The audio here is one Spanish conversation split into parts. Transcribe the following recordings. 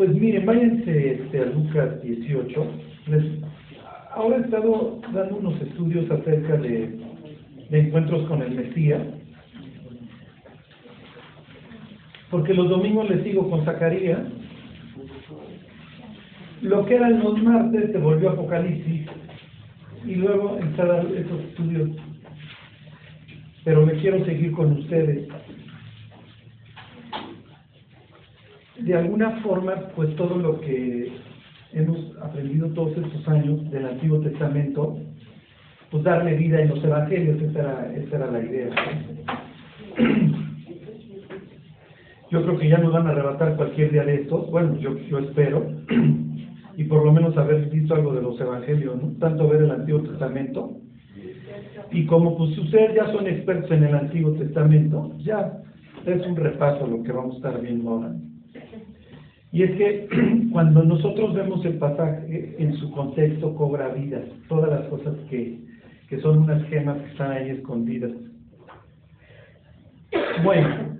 Pues miren, váyanse este, a Lucas 18. Les, ahora he estado dando unos estudios acerca de, encuentros con el Mesías. Porque los domingos les sigo con Zacarías. Lo que eran los martes se volvió Apocalipsis. Y luego dar esos estudios. Pero me quiero seguir con ustedes. De alguna forma, pues todo lo que hemos aprendido todos estos años del Antiguo Testamento, pues darle vida en los evangelios, esa era, esa era la idea. Yo creo que ya nos van a arrebatar cualquier día de estos, bueno, yo, yo espero, y por lo menos haber visto algo de los evangelios, ¿no? Tanto ver el Antiguo Testamento, y como pues ustedes ya son expertos en el Antiguo Testamento, ya es un repaso lo que vamos a estar viendo ahora. Y es que cuando nosotros vemos el pasaje en su contexto cobra vida, todas las cosas que, que son unas gemas que están ahí escondidas. Bueno,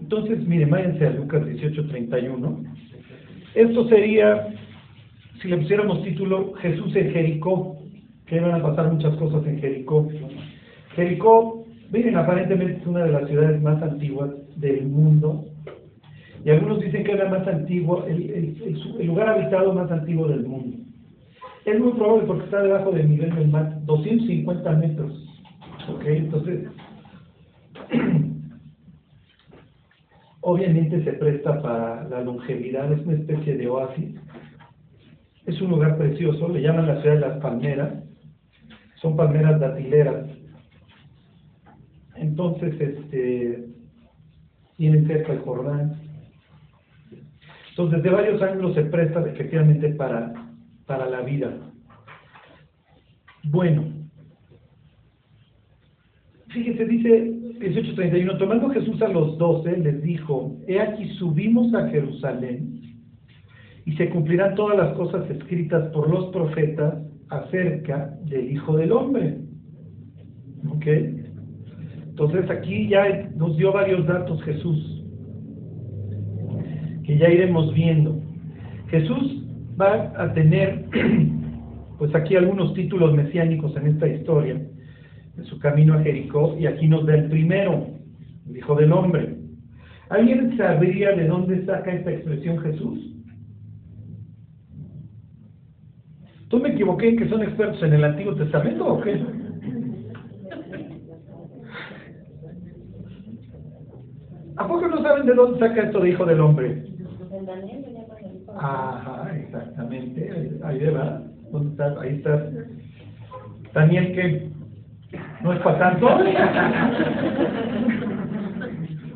entonces miren, váyanse a Lucas 18:31. Esto sería, si le pusiéramos título, Jesús en Jericó, que van a pasar muchas cosas en Jericó. Jericó, miren, aparentemente es una de las ciudades más antiguas del mundo, y algunos dicen que era más antiguo, el, el, lugar habitado más antiguo del mundo. Es muy probable porque está debajo del nivel del mar, 250 metros. ¿Ok? Entonces, obviamente se presta para la longevidad, es una especie de oasis. Es un lugar precioso, le llaman la ciudad de las palmeras. Son palmeras datileras. Entonces, este, tienen cerca el Jordán entonces, desde varios ángulos se presta efectivamente para, para la vida. Bueno, fíjese, dice 18:31, tomando Jesús a los doce, les dijo, he aquí subimos a Jerusalén y se cumplirán todas las cosas escritas por los profetas acerca del Hijo del Hombre. ¿Ok? Entonces aquí ya nos dio varios datos Jesús que ya iremos viendo. Jesús va a tener, pues aquí algunos títulos mesiánicos en esta historia, en su camino a Jericó, y aquí nos da el primero, el Hijo del Hombre. ¿Alguien sabría de dónde saca esta expresión Jesús? ¿Tú me equivoqué en que son expertos en el Antiguo Testamento o qué? ¿A poco no saben de dónde saca esto de Hijo del Hombre? Ajá, exactamente. Ahí, va. ¿Dónde estás? Ahí estás. Daniel, que no es para tanto.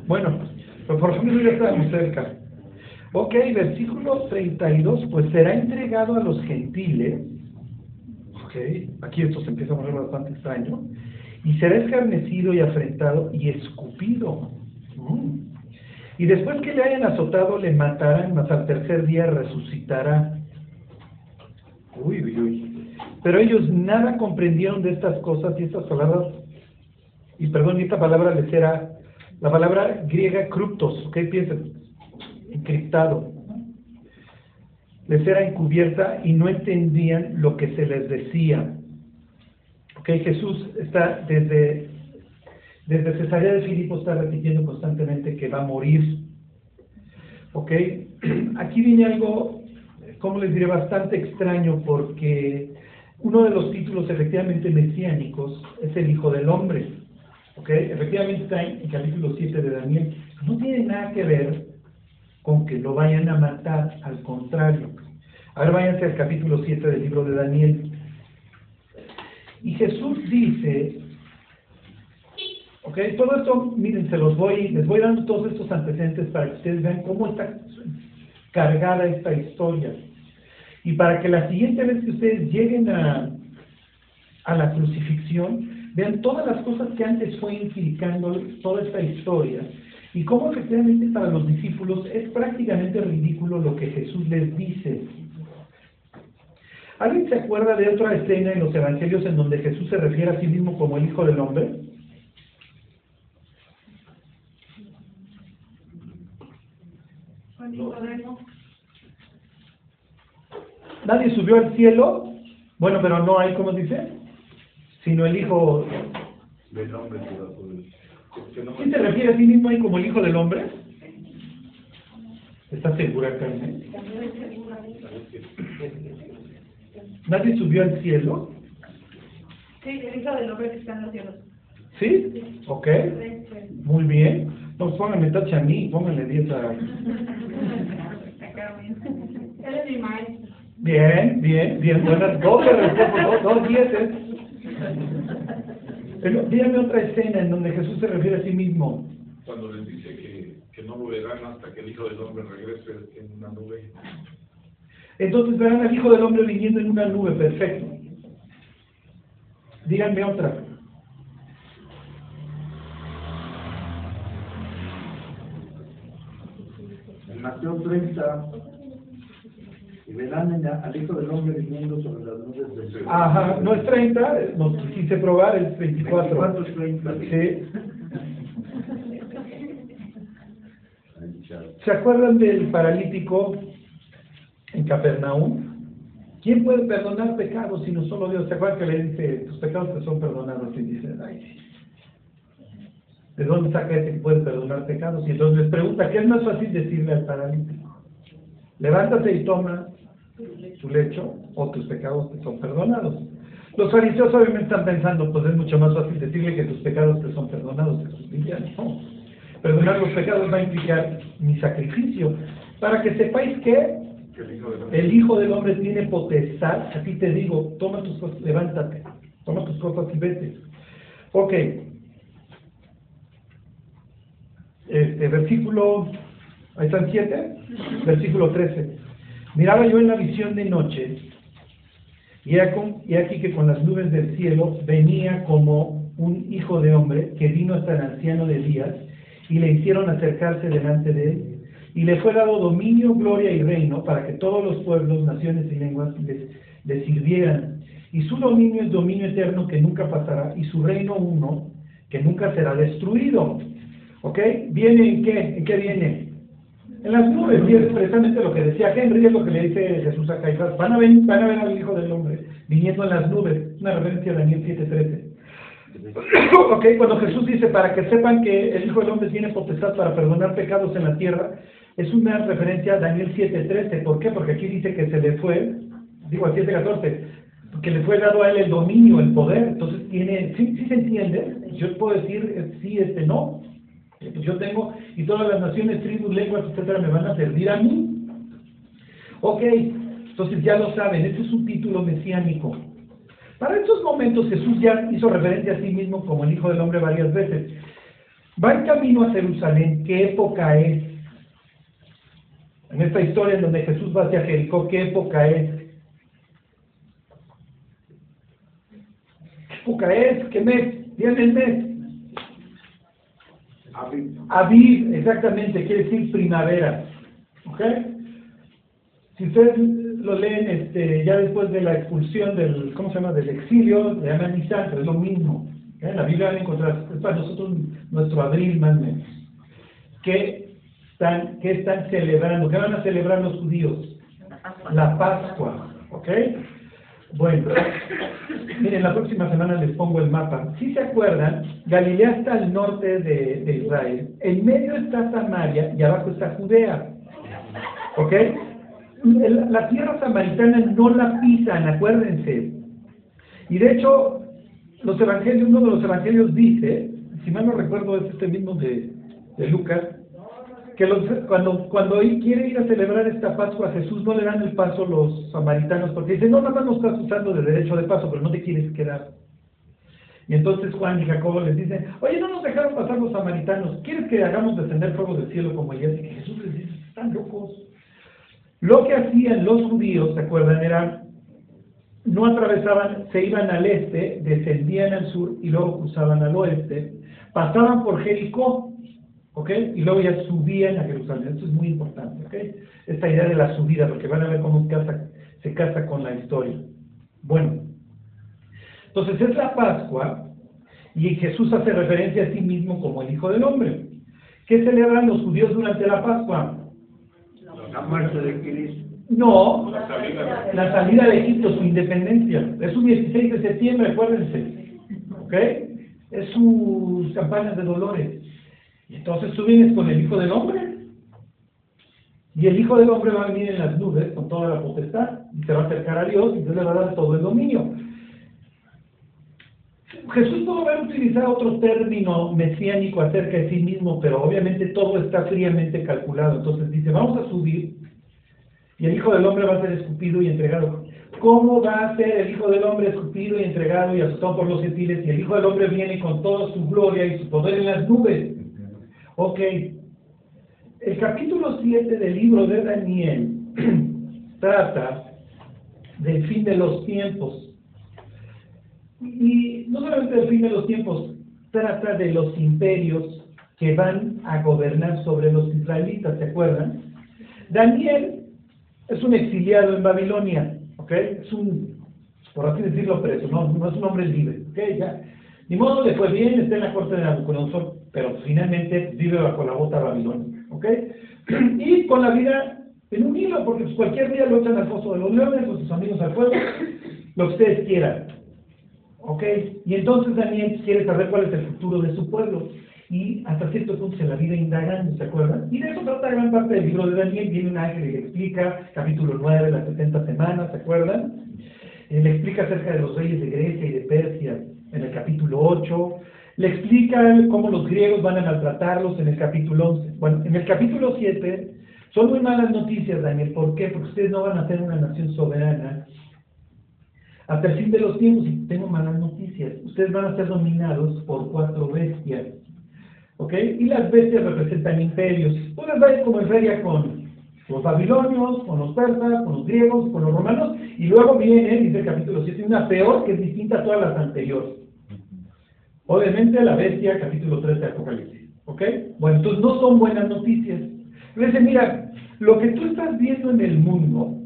bueno, pero por ejemplo ya estamos cerca. Ok, versículo 32, pues será entregado a los gentiles. Ok, aquí esto se empieza a poner bastante extraño. Y será escarnecido y afrentado y escupido. Mm. Y después que le hayan azotado, le matarán, mas al tercer día resucitará. Uy, uy, uy. Pero ellos nada comprendieron de estas cosas y estas palabras, y perdón, esta palabra les era la palabra griega cruptos, ¿ok? Piensen, encriptado. Les era encubierta y no entendían lo que se les decía. ¿Ok? Jesús está desde desde Cesarea de Filipo está repitiendo constantemente que va a morir. ¿Ok? Aquí viene algo, como les diré, bastante extraño porque uno de los títulos efectivamente mesiánicos es el Hijo del Hombre. ¿Ok? Efectivamente está en el capítulo 7 de Daniel. No tiene nada que ver con que lo vayan a matar, al contrario. Ahora váyanse al capítulo 7 del libro de Daniel. Y Jesús dice ¿Ok? Todo esto, miren, se los voy, les voy dando todos estos antecedentes para que ustedes vean cómo está cargada esta historia. Y para que la siguiente vez que ustedes lleguen a, a la crucifixión, vean todas las cosas que antes fue implicando toda esta historia y cómo efectivamente para los discípulos es prácticamente ridículo lo que Jesús les dice. ¿Alguien se acuerda de otra escena en los evangelios en donde Jesús se refiere a sí mismo como el Hijo del Hombre? Nadie subió al cielo. Bueno, pero no hay, ¿cómo dice? Sino el Hijo del hombre. ¿Quién se refiere a sí mismo ahí como el Hijo del Hombre? ¿Estás segura, Carmen? ¿Nadie subió al cielo? Sí, el Hijo del Hombre que está en los cielos. ¿Sí? Ok. Muy bien. No, pónganme tacha a mí, pónganle 10 a... Él es mi maestro. Bien, bien, bien. Buenas, dos dos, dos dieces. Pero dígame otra escena en donde Jesús se refiere a sí mismo. Cuando les dice que, que no lo verán hasta que el Hijo del Hombre regrese en una nube. Entonces verán al Hijo del Hombre viniendo en una nube, perfecto. Díganme otra. En Mateo 30, y verán al Hijo del Hombre viniendo sobre las nubes del cielo. Ajá, no es 30, no quise probar, es 24. 24 es 30. Sí. ¿Se acuerdan del paralítico en Capernaum? ¿Quién puede perdonar pecados si no solo Dios? ¿Se acuerdan que le dice, tus pecados te son perdonados? Y dice, ay, sí. ¿De dónde saca ese que puede perdonar pecados? Y entonces les pregunta, ¿qué es más fácil decirle al paralítico? Levántate y toma tu lecho o tus pecados te son perdonados. Los fariseos obviamente están pensando, pues es mucho más fácil decirle que tus pecados te son perdonados. Jesús dice, no. Perdonar los pecados va a implicar mi sacrificio. Para que sepáis que Que el Hijo del Hombre. tiene potestad, así te digo, toma tus cosas, levántate, toma tus cosas y vete. Ok. Este, versículo, ahí versículo 13. Miraba yo en la visión de noche, y y aquí que con las nubes del cielo venía como un hijo de hombre que vino hasta el anciano de Elías, y le hicieron acercarse delante de él, y le fue dado dominio, gloria y reino para que todos los pueblos, naciones y lenguas les, les sirvieran. Y su dominio es dominio eterno que nunca pasará, y su reino uno que nunca será destruido. ¿Ok? ¿Viene en qué? ¿En qué viene? En las nubes, y es precisamente lo que decía Henry, es lo que le dice Jesús a Caifás. Van a ver, van a ver al Hijo del Hombre viniendo en las nubes. Una referencia a Daniel 7:13. ok, cuando Jesús dice para que sepan que el Hijo del Hombre tiene potestad para perdonar pecados en la tierra, es una referencia a Daniel 7:13. ¿Por qué? Porque aquí dice que se le fue, digo al 7:14, que le fue dado a él el dominio, el poder. Entonces tiene, ¿sí, sí se entiende? Yo puedo decir eh, sí, este no. Eh, Pues yo tengo, y todas las naciones, tribus, lenguas, etcétera, me van a servir a mí. Ok, entonces ya lo saben, este es un título mesiánico. Para estos momentos Jesús ya hizo referencia a sí mismo como el Hijo del Hombre varias veces. Va en camino a Jerusalén, ¿qué época es? En esta historia en donde Jesús va hacia Jericó, ¿qué época es? ¿Qué época es? ¿Qué mes? Díganme el mes. Aviv, exactamente, quiere decir primavera. ¿Ok? Si ustedes lo leen este, ya después de la expulsión del, ¿cómo se llama? Del exilio, le llaman pero es lo mismo. la Biblia van a encontrar, es para nosotros nuestro abril más o menos. ¿Qué están, qué están celebrando? ¿Qué van a celebrar los judíos? La Pascua. ¿Ok? Bueno, miren, la próxima semana les pongo el mapa. Si se acuerdan, Galilea está al norte de, Israel, en medio está Samaria y abajo está Judea. ¿Ok? El- La tierra samaritana no la pisan, acuérdense. Y de hecho, los evangelios, uno de los evangelios dice, si mal no recuerdo es este mismo de Lucas, que los, cuando, cuando quiere ir a celebrar esta Pascua a Jesús no le dan el paso los samaritanos porque dicen, no, nada más estás usando de derecho de paso, pero no te quieres quedar. Y entonces Juan y Jacobo les dicen, oye, no nos dejaron pasar los samaritanos, ¿quieres que hagamos descender fuego del cielo como ellos? Y Jesús les dice, están locos. Lo que hacían los judíos, ¿se acuerdan? Era, no atravesaban, se iban al este, descendían al sur y luego cruzaban al oeste, pasaban por Jericó, ¿ok? Y luego ya subían a Jerusalén. Esto es muy importante, ¿ok? Esta idea de la subida, porque van a ver cómo casa- se casa con la historia. Bueno, entonces es la Pascua y Jesús hace referencia a sí mismo como el Hijo del Hombre. ¿Qué celebran los judíos durante la Pascua? La muerte de Cristo. No, La salida. la salida de Egipto, su independencia. Es un 16 de septiembre, acuérdense. ¿Ok? Es sus campañas de dolores. Y entonces tú vienes con el Hijo del Hombre. Y el Hijo del Hombre va a venir en las nubes con toda la potestad y se va a acercar a Dios y Dios le va a dar todo el dominio. Jesús pudo haber utilizado otro término mesiánico acerca de sí mismo, pero obviamente todo está fríamente calculado. Entonces dice, vamos a subir y el Hijo del Hombre va a ser escupido y entregado. ¿Cómo va a ser el Hijo del Hombre escupido y entregado y asustado por los gentiles? Y el Hijo del Hombre viene con toda su gloria y su poder en las nubes. Ok. El capítulo 7 del libro de Daniel trata del fin de los tiempos. Y no solamente del fin de los tiempos, trata de los imperios que van a gobernar sobre los israelitas, ¿se acuerdan? Daniel es un exiliado en Babilonia, ¿ok? Es un, por así decirlo, preso, no, no es un hombre libre, ¿ok? Ya. Ni modo le fue bien, está en la corte de Nabucodonosor, pero finalmente vive bajo la bota babilónica, ¿ok? Y con la vida en un hilo, porque pues, cualquier día lo echan al foso de los leones, o sus amigos al fuego, lo que ustedes quieran, ¿ok? Y entonces Daniel quiere saber cuál es el futuro de su pueblo y hasta cierto punto se la vive indagando, ¿se acuerdan? Y de eso trata gran parte del libro de Daniel, viene un ángel y le explica, capítulo 9, las 70 semanas, ¿se acuerdan? Eh, le explica acerca de los reyes de Grecia y de Persia en el capítulo 8, le explica cómo los griegos van a maltratarlos en el capítulo 11. Bueno, en el capítulo 7 son muy malas noticias, Daniel, ¿por qué? Porque ustedes no van a ser una nación soberana hasta el de los tiempos, y tengo malas noticias, ustedes van a ser dominados por cuatro bestias. ¿Ok? Y las bestias representan imperios. Tú les vais como en con los babilonios, con los persas, con los griegos, con los romanos, y luego viene, dice el capítulo 7, una peor que es distinta a todas las anteriores. Obviamente la bestia, capítulo 3 de Apocalipsis. ¿Ok? Bueno, entonces no son buenas noticias. Pero dice, mira, lo que tú estás viendo en el mundo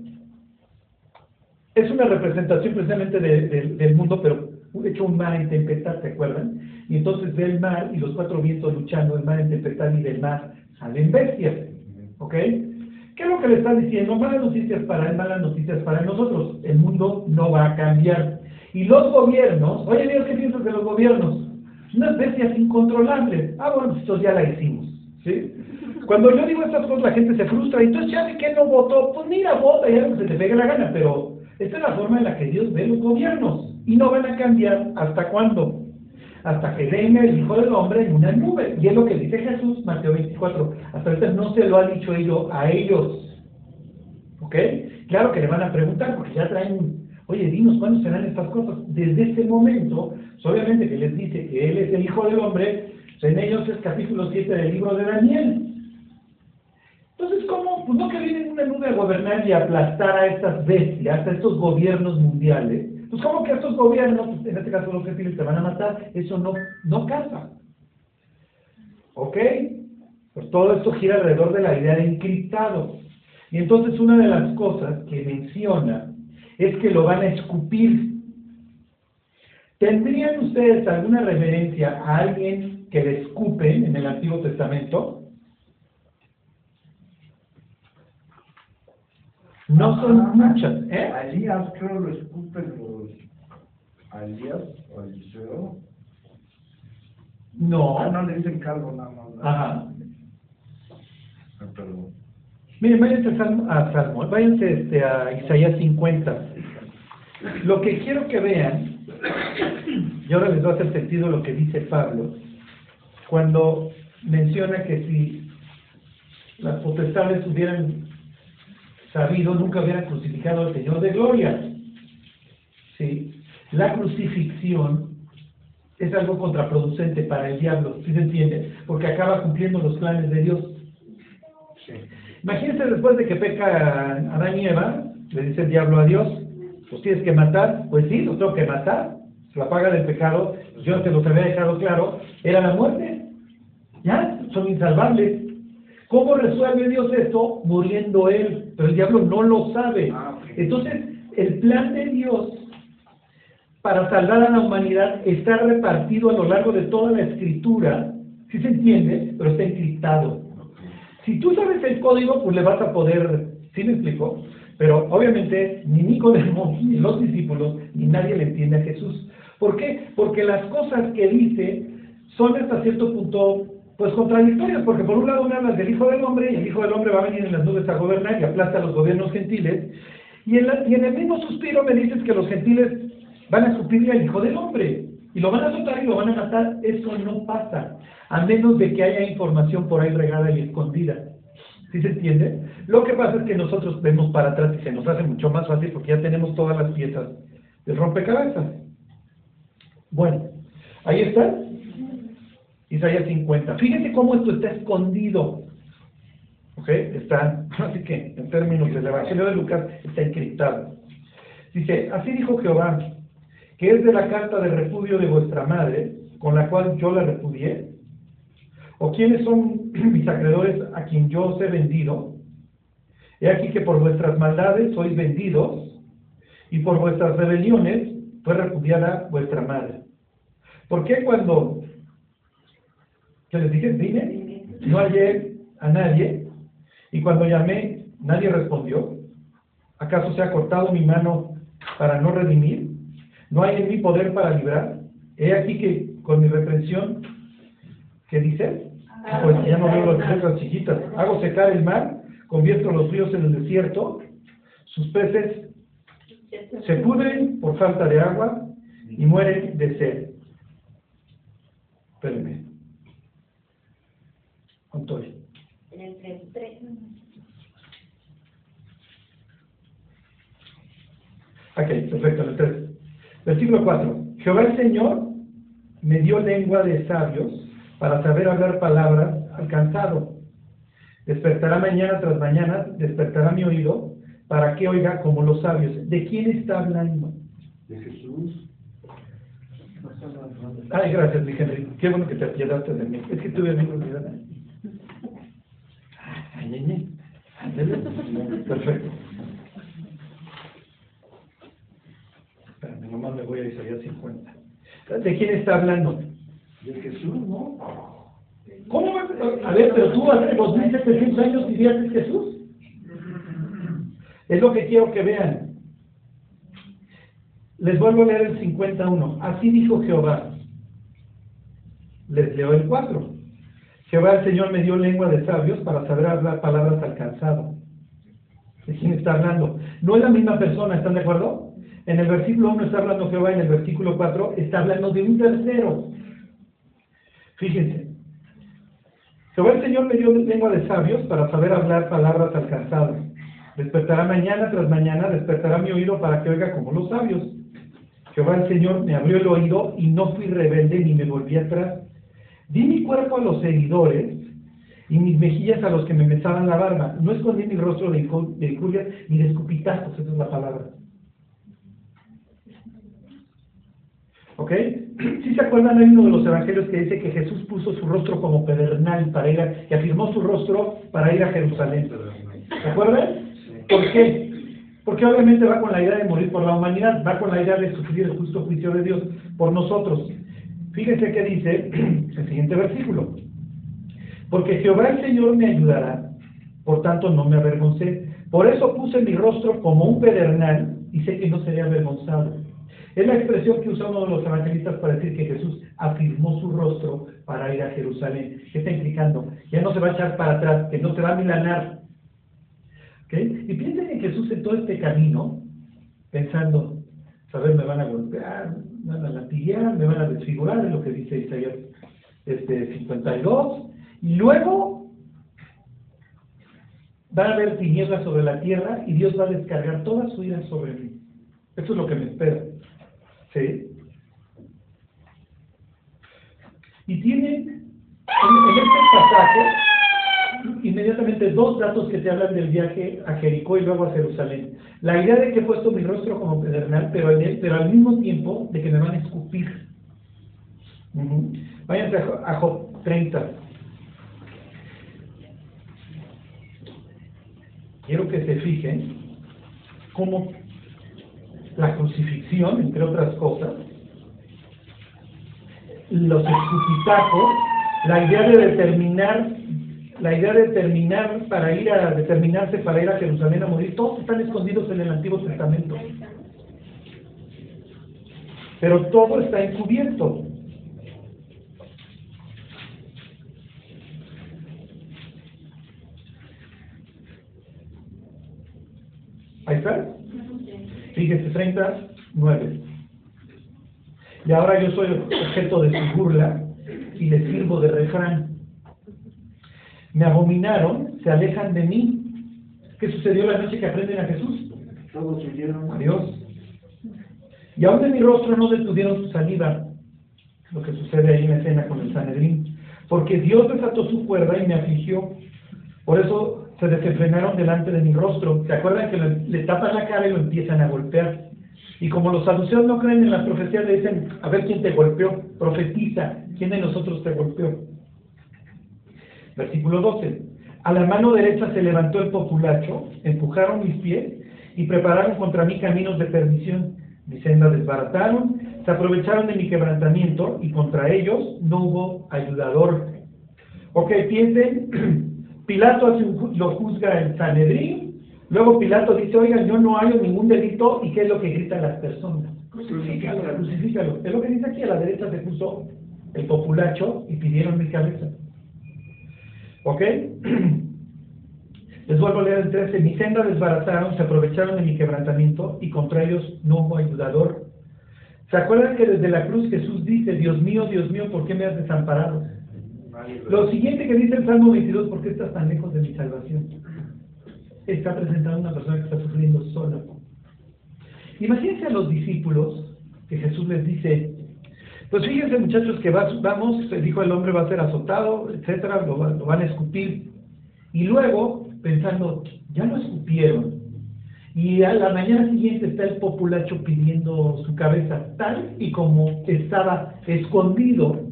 es una representación precisamente de- de- del mundo, pero hecho un mar en tempestad, ¿se acuerdan? Y entonces ve el mar y los cuatro vientos luchando, el mar en tempestad y del mar salen bestias. ¿Ok? ¿Qué es lo que le están diciendo? Malas noticias para él, malas noticias para nosotros. El mundo no va a cambiar. Y los gobiernos, oye Dios, ¿qué piensas de los gobiernos? Unas bestias incontrolables. Ah, bueno, pues esto ya la hicimos. ¿Sí? Cuando yo digo estas cosas, la gente se frustra. Entonces, ¿ya de qué no votó? Pues mira, vota, ya lo que se te pegue la gana. Pero esta es la forma en la que Dios ve los gobiernos. Y no van a cambiar hasta cuándo. Hasta que venga el Hijo del Hombre en una nube. Y es lo que dice Jesús, Mateo 24. Hasta ahorita no se lo ha dicho ello a ellos. ¿Ok? Claro que le van a preguntar porque ya traen, oye, dinos cuándo serán estas cosas. Desde ese momento, obviamente que les dice que Él es el Hijo del Hombre, pues, en ellos es capítulo 7 del libro de Daniel. Entonces, ¿cómo? Pues no que viene una nube a gobernar y a aplastar a estas bestias, a estos gobiernos mundiales. Pues ¿cómo que estos gobiernos, pues, en este caso los gentiles, te van a matar? Eso no, no casa. ¿Ok? Pues todo esto gira alrededor de la idea de encriptado. Y entonces una de las cosas que menciona es que lo van a escupir. ¿Tendrían ustedes alguna referencia a alguien que le escupen en el Antiguo Testamento? No son muchas, ¿eh? A Elías creo lo escupen los... A Elías o Eliseo. No. Ah, no le dicen calvo nada más. Ajá. Ah, Perdón. Miren, váyanse a Salmo, a Salmo, váyanse este, a Isaías 50. Lo que quiero que vean, y ahora les va a hacer sentido lo que dice Pablo, cuando menciona que si las potestades hubieran sabido, nunca hubieran crucificado al Señor de gloria. ¿Sí? La crucifixión es algo contraproducente para el diablo, ¿sí se entiende? Porque acaba cumpliendo los planes de Dios. Sí. Imagínense después de que peca Adán y Eva, le dice el diablo a Dios, los tienes que matar, pues sí, los tengo que matar, la paga del pecado, yo te los había dejado claro, era la muerte, ya, son insalvables. ¿Cómo resuelve Dios esto? Muriendo Él, pero el diablo no lo sabe. Ah. Entonces, el plan de Dios para salvar a la humanidad está repartido a lo largo de toda la escritura, ¿sí se entiende? Pero está encriptado. Si tú sabes el código, pues le vas a poder, ¿sí me explico? Pero obviamente ni Nicodemo, ni los discípulos, ni nadie le entiende a Jesús. ¿Por qué? Porque las cosas que dice son hasta cierto punto pues contradictorias, porque por un lado me hablas del Hijo del Hombre, y el Hijo del Hombre va a venir en las nubes a gobernar y aplasta a los gobiernos gentiles, y en, y en el mismo suspiro me dices que los gentiles van a escupirle al Hijo del Hombre, y lo van a azotar y lo van a matar. Eso no pasa, a menos de que haya información por ahí regada y escondida. ¿Sí se entiende? Lo que pasa es que nosotros vemos para atrás y se nos hace mucho más fácil porque ya tenemos todas las piezas del rompecabezas. Bueno, ahí está. Isaías 50. Fíjense cómo esto está escondido. ¿Ok? Está, así que en términos del Evangelio de Lucas, está encriptado. Dice, así dijo Jehová, que es de la carta de repudio de vuestra madre, con la cual yo la repudié. ¿O quiénes son mis acreedores a quien yo os he vendido? He aquí que por vuestras maldades sois vendidos, y por vuestras rebeliones fue repudiada vuestra madre. ¿Por qué cuando que les dije, vine, no hallé a nadie, y cuando llamé, nadie respondió? ¿Acaso se ha cortado mi mano para no redimir? ¿No hay en mi poder para librar? He aquí que con mi reprensión, ¿qué dice? Pues ya no veo las letras chiquitas. Hago secar el mar, convierto los ríos en el desierto, sus peces se pudren por falta de agua y mueren de sed. Espérenme. ¿Cuánto es? En el 33. Ok, perfecto, el 3. Versículo 4. Jehová el Señor me dio lengua de sabios para saber hablar palabras al cansado. Despertará mañana tras mañana, despertará mi oído para que oiga como los sabios. ¿De quién está hablando? De Jesús. Ay, gracias, mi Henry. Qué bueno que te apiadaste de mí. Es que tuve amigos olvidada. Ay. Ándale. Perfecto. Espérame, nomás me voy a Isaías 50. ¿De quién está hablando? De Jesús, ¿no? ¿Cómo a ver, pero tú hace 2700 años vivías en Jesús? Es lo que quiero que vean. Les vuelvo a leer el 51. Así dijo Jehová. Les leo el 4. Jehová el Señor me dio lengua de sabios para saber hablar palabras alcanzado. ¿De quién está hablando? No es la misma persona, ¿están de acuerdo? En el versículo 1 está hablando Jehová, en el versículo 4 está hablando de un tercero. Fíjense. Jehová el Señor me dio lengua de sabios para saber hablar palabras alcanzadas. Despertará mañana tras mañana, despertará mi oído para que oiga como los sabios. Jehová el Señor me abrió el oído y no fui rebelde ni me volví atrás. Di mi cuerpo a los seguidores y mis mejillas a los que me besaban la barba. No escondí mi rostro de injurias ni de escupitazos, esa es la palabra. ¿Ok? Si se acuerdan, hay uno de los evangelios que dice que Jesús puso su rostro como pedernal para ir a, que afirmó su rostro para ir a Jerusalén. ¿Se acuerdan? ¿Por qué? Porque obviamente va con la idea de morir por la humanidad, va con la idea de sufrir el justo juicio de Dios por nosotros. Fíjense que dice el siguiente versículo. Porque Jehová el Señor me ayudará, por tanto no me avergoncé. Por eso puse mi rostro como un pedernal y sé que no seré avergonzado. Es la expresión que usa uno de los evangelistas para decir que Jesús afirmó su rostro para ir a Jerusalén. ¿Qué está implicando? Ya no se va a echar para atrás, que no se va a milanar. ¿Ok? Y piensen en Jesús en todo este camino, pensando, saber, me van a golpear, me van a latiguear, me van a desfigurar, es lo que dice Isaías este, 52, y luego van a haber tinieblas sobre la tierra y Dios va a descargar toda su ira sobre mí. Eso es lo que me espera. Y tiene en, en este pasaje inmediatamente dos datos que te hablan del viaje a Jericó y luego a Jerusalén. La idea de que he puesto mi rostro como pedernal, pero, al mismo tiempo de que me van a escupir. Ujú. Váyanse a, a Job 30. Quiero que se fijen cómo la crucifixión, entre otras cosas, los escupitazos, la idea de determinar la idea de terminar para ir a determinarse para ir a Jerusalén a morir, todos están escondidos en el Antiguo Testamento. Pero todo está encubierto. Ahí está. Fíjese, 39. Y ahora yo soy objeto de su burla y les sirvo de refrán. Me abominaron, se alejan de mí. ¿Qué sucedió la noche que aprenden a Jesús? Todos huyeron. Adiós. Y aún de mi rostro no detuvieron su saliva, lo que sucede ahí en la escena con el Sanedrín, porque Dios desató su cuerda y me afligió. Por eso se desenfrenaron delante de mi rostro. ¿Se acuerdan que le, le tapan la cara y lo empiezan a golpear? Y como los saduceos no creen en las profecías, le dicen, a ver quién te golpeó, profetiza, quién de nosotros te golpeó. Versículo 12. A la mano derecha se levantó el populacho, empujaron mis pies y prepararon contra mí caminos de perdición. Mi senda desbarataron, se aprovecharon de mi quebrantamiento y contra ellos no hubo ayudador. Ok, piensen, Pilato hace un ju- lo juzga el Sanedrín, luego Pilato dice, oigan, yo no hallo ningún delito, ¿y qué es lo que gritan las personas? Crucifícalo, crucifícalo. Es lo que dice aquí, a la derecha se puso el populacho y pidieron mi cabeza. ¿Ok? Les vuelvo a leer el 13. Mi senda desbarataron, se aprovecharon de mi quebrantamiento y contra ellos no hubo ayudador. ¿Se acuerdan que desde la cruz Jesús dice, Dios mío, Dios mío, ¿por qué me has desamparado? Lo siguiente que dice el Salmo 22, ¿por qué estás tan lejos de mi salvación? Está presentando una persona que está sufriendo sola. Imagínense a los discípulos que Jesús les dice, pues fíjense muchachos que vas- vamos, el hombre va a ser azotado, etcétera, lo, lo van a escupir. Y luego, pensando, ya lo escupieron. Y a la mañana siguiente está el populacho pidiendo su cabeza, tal y como estaba escondido.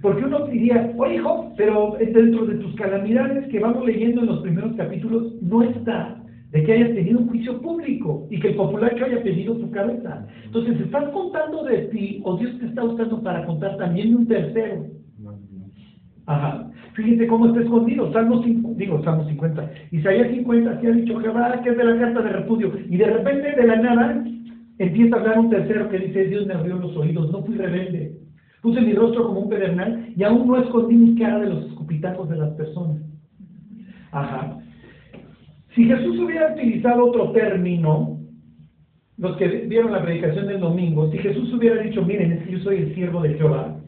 Porque uno diría, oye hijo, pero dentro de tus calamidades que vamos leyendo en los primeros capítulos, no está de que hayas tenido un juicio público y que el populacho haya pedido tu cabeza. Entonces, ¿estás contando de ti o Dios te está usando para contar también de un tercero? Ajá. Fíjense cómo está escondido. Salmo 5, digo, Salmo 50. Isaías 50, así ha dicho Jehová, que es de la carta de repudio. Y de repente, de la nada, empieza a hablar un tercero que dice, Dios me abrió los oídos, no fui rebelde. Puse mi rostro como un pedernal y aún no escondí mi cara de los escupitazos de las personas. Ajá. Si Jesús hubiera utilizado otro término, los que vieron la predicación del domingo, si Jesús hubiera dicho, miren, es que yo soy el siervo de Jehová,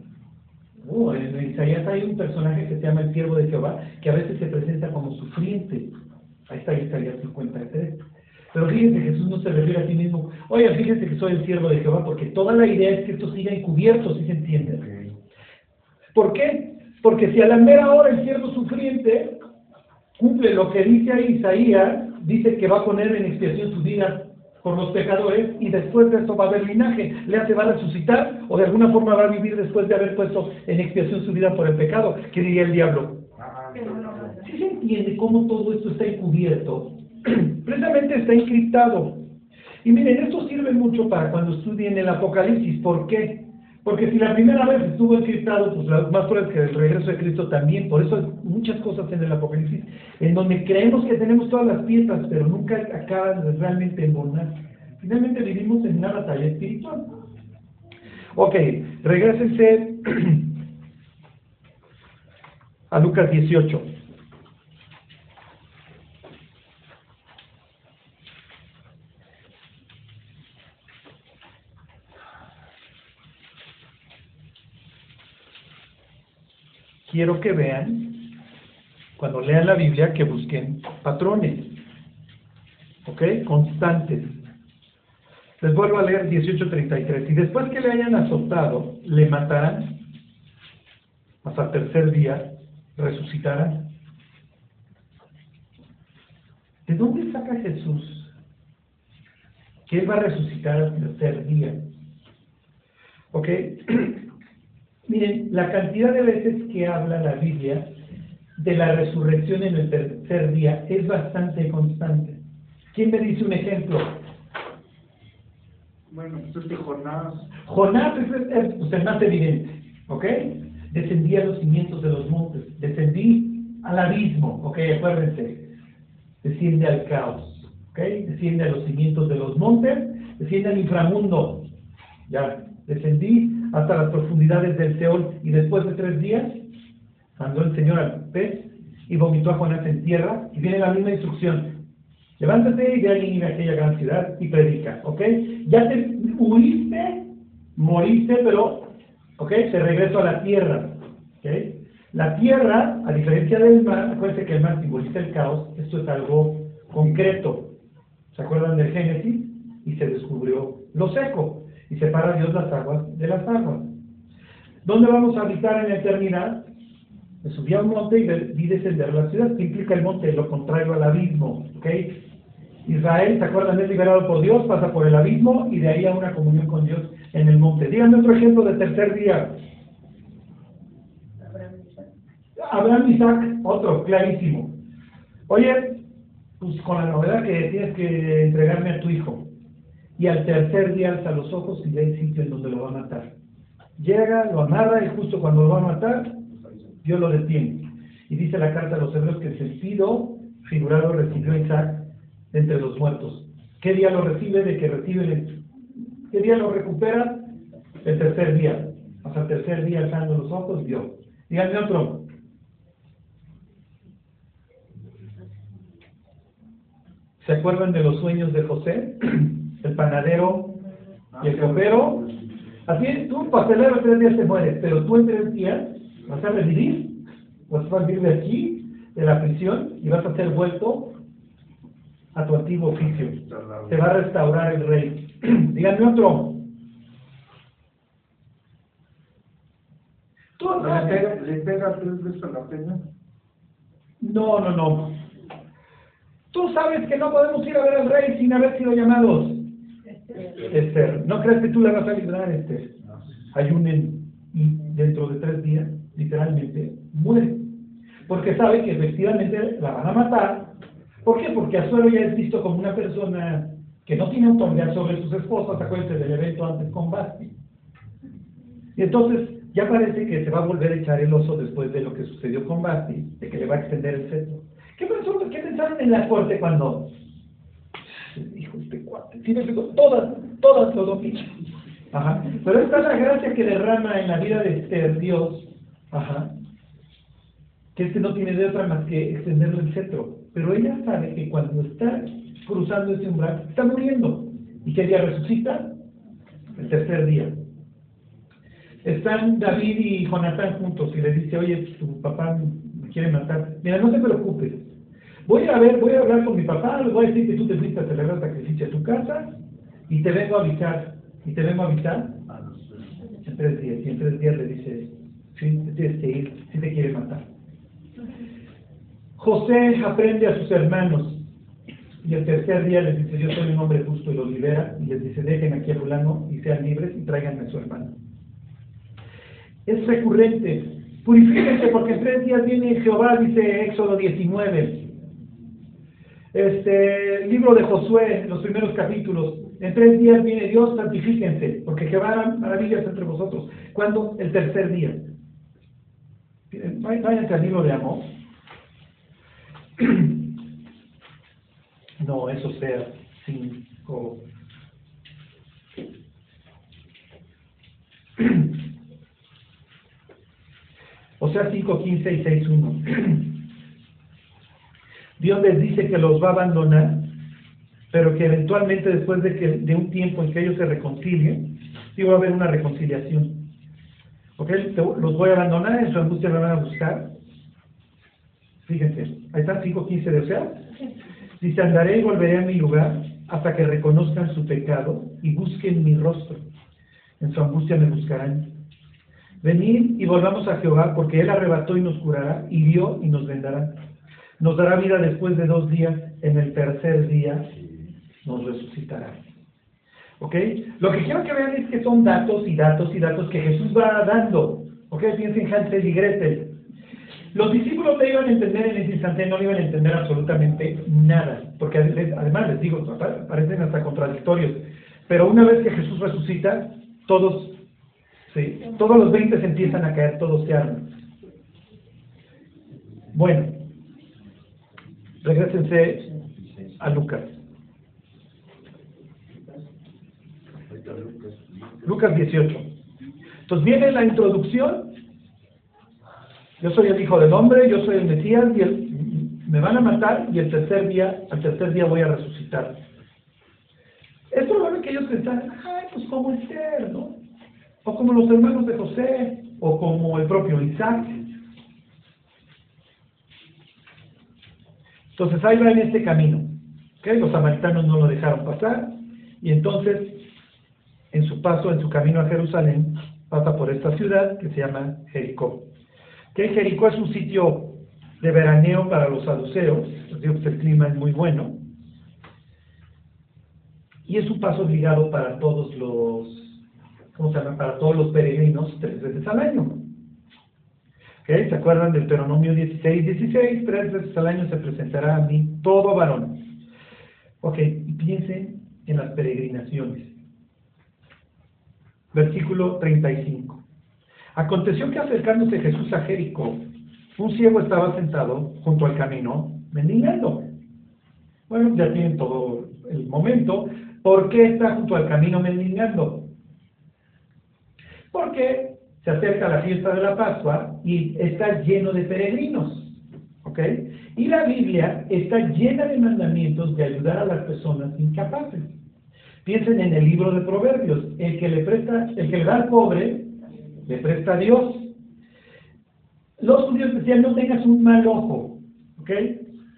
Oh, en Isaías hay un personaje que se llama el siervo de Jehová, que a veces se presenta como sufriente. Ahí está Isaías 53. Pero fíjense, Jesús no se refiere a sí mismo. Oye, fíjense que soy el siervo de Jehová, porque toda la idea es que esto siga encubierto, ¿sí se entiende? ¿Por qué? Porque si a la mera hora el siervo sufriente cumple lo que dice ahí Isaías, dice que va a poner en expiación su vida por los pecadores y después de eso va a haber linaje. Lea se va a resucitar o de alguna forma va a vivir después de haber puesto en expiación su vida por el pecado. ¿Qué diría el diablo? ¿Sí se entiende cómo todo esto está encubierto? Precisamente está encriptado. Y miren, esto sirve mucho para cuando estudien el Apocalipsis. ¿Por qué? Porque si la primera vez estuvo encriptado, pues las más pruebas que el regreso de Cristo también. Por eso hay muchas cosas en el Apocalipsis en donde creemos que tenemos todas las piezas, pero nunca acaban de realmente embonar. Finalmente vivimos en una batalla espiritual. Ok, regresense a Lucas 18. Quiero que vean, cuando lean la Biblia, que busquen patrones, ¿ok? Constantes. Les vuelvo a leer 18.33. Y después que le hayan azotado, le matarán, hasta el tercer día resucitarán. ¿De dónde saca Jesús que va a resucitar al tercer día? ¿Ok? Miren, la cantidad de veces que habla la Biblia de la resurrección en el tercer día es bastante constante. ¿Quién me dice un ejemplo? Bueno, pues este Jonás, Jonás es, es, pues, el más evidente, ¿ok? Descendí a los cimientos de los montes. Descendí al abismo. Ok, acuérdense. Desciende al caos. Ok, desciende a los cimientos de los montes. Desciende al inframundo. Ya, descendí hasta las profundidades del Seol. Y después de tres días, mandó el Señor al pez y vomitó a Jonás en tierra. Y viene la misma instrucción. Levántate y ve a Nínive, aquella gran ciudad, y predica, ¿ok? Ya te huiste, moriste, pero, ¿ok? Te regreso a la tierra, ¿ok? La tierra, a diferencia del mar, acuérdense que el mar simboliza el caos, esto es algo concreto. ¿Se acuerdan del Génesis? Y se descubrió lo seco, y separa Dios las aguas de las aguas. ¿Dónde vamos a habitar en la eternidad? Me subí a un monte y vi descender la ciudad. ¿Qué implica el monte? Lo contrario al abismo, ¿ok? Israel, ¿se acuerdan? Es liberado por Dios, pasa por el abismo y de ahí a una comunión con Dios en el monte. Díganme otro ejemplo de tercer día. Abraham Isaac, otro, clarísimo. Oye, pues con la novedad que tienes que entregarme a tu hijo. Y al tercer día alza los ojos y ve el sitio en donde lo va a matar. Llega, lo amarra y justo cuando lo va a matar, Dios lo detiene. Y dice la carta a los hebreos que el sentido figurado recibió Isaac entre los muertos. ¿Qué día lo recibe? De que recibe. ¿Qué día lo recupera? El tercer día. Hasta el tercer día alzando los ojos, vio. Díganme otro. ¿Se acuerdan de los sueños de José? Panadero y el copero. Así es, tú, pastelero, tres días te mueres, pero tú en tres días vas a revivir, vas a salir de aquí, de la prisión, y vas a ser vuelto a tu antiguo oficio. Te va a restaurar el rey. Díganme otro. ¿Tú ¿Le pega, ¿Le pega tres veces a la pena? No, no, no. Tú sabes que no podemos ir a ver al rey sin haber sido llamados. Esther, ¿no crees que tú le vas a librar, Esther? Ayunen y dentro de tres días, literalmente, muere. Porque sabe que efectivamente la van a matar. ¿Por qué? Porque Azuero ya es visto como una persona que no tiene autoridad sobre sus esposas, acuérdense del evento antes con Basti. Y entonces ya parece que se va a volver a echar el oso después de lo que sucedió con Basti, de que le va a extender el cetro. ¿Qué, pensaron, qué pensaron en la corte cuando dijo este cuate? Tiene todas, todas lo dominan. Ajá. Pero esta es la gracia que derrama en la vida de Esther Dios, ajá, que este no tiene de otra más que extenderle el cetro. Pero ella sabe que cuando está cruzando ese umbral, está muriendo. ¿Y qué día resucita? El tercer día. Están David y Jonatán juntos y le dice, oye, tu papá me quiere matar. Mira, no te preocupes. Voy a ver, voy a hablar con mi papá, le voy a decir que tú te fuiste a celebrar sacrificio a tu casa y te vengo a avisar. Y te vengo a avisar en tres días. Y en tres días le dice, sí, te tienes que ir, sí te quiere matar. José aprende a sus hermanos y el tercer día les dice, yo soy un hombre justo y los libera y les dice, dejen aquí a fulano y sean libres y tráiganme a su hermano. Es recurrente. Purifíquense porque en tres días viene Jehová, dice Éxodo 19. Este libro de Josué, los primeros capítulos. En tres días viene Dios, santifíquense, porque Jehová hará maravillas entre vosotros. ¿Cuándo? El tercer día. Vayan al libro de amor. No, eso sea cinco. O sea, 5, 15 y 6, 1. Dios les dice que los va a abandonar, pero que eventualmente después de, que, de un tiempo en que ellos se reconcilien, sí va a haber una reconciliación. ¿Ok? Los voy a abandonar, en su angustia me van a buscar. Fíjense, ahí está 5.15 de Osea. Dice, andaré y volveré a mi lugar hasta que reconozcan su pecado y busquen mi rostro. En su angustia me buscarán. Venid y volvamos a Jehová, porque Él arrebató y nos curará, hirió y nos vendará. Nos dará vida después de dos días, en el tercer día nos resucitará. ¿Ok? Lo que quiero que vean es que son datos y datos y datos que Jesús va dando. ¿Ok? Piensen Hansel y Gretel. Los discípulos te iban a entender en ese instante, no iban a entender absolutamente nada, porque además les digo, parecen hasta contradictorios, pero una vez que Jesús resucita, todos ¿sí? Todos los 20 se empiezan a caer, todos se arman. Bueno, regresense a Lucas. Lucas 18. Entonces viene la introducción. Yo soy el hijo del hombre, yo soy el Mesías y el, me van a matar y el tercer día, al tercer día voy a resucitar. Es probable que ellos pensaran, ay, pues como Esther, ¿no? O como los hermanos de José, o como el propio Isaac. Entonces ahí va en este camino. ¿ok? Los samaritanos no lo dejaron pasar y entonces en su paso, en su camino a Jerusalén, pasa por esta ciudad que se llama Jericó. Jericó es un sitio de veraneo para los saduceos, digo que el clima es muy bueno, y es un paso obligado para todos los, ¿cómo se llama? Para todos los peregrinos tres veces al año. ¿Ok? ¿Se acuerdan del Deuteronomio 16, 16? Tres veces al año se presentará a mí todo varón. Ok, y piensen en las peregrinaciones. Versículo 35. Aconteció que acercándose Jesús a Jericó, un ciego estaba sentado junto al camino, mendigando. Bueno, ya tienen todo el momento. ¿Por qué está junto al camino mendigando? Porque se acerca la fiesta de la Pascua y está lleno de peregrinos. ¿Ok? Y la Biblia está llena de mandamientos de ayudar a las personas incapaces. Piensen en el libro de Proverbios. El que le presta, el que le da al pobre, le presta a Dios. Los judíos decían, no tengas un mal ojo. ¿Ok?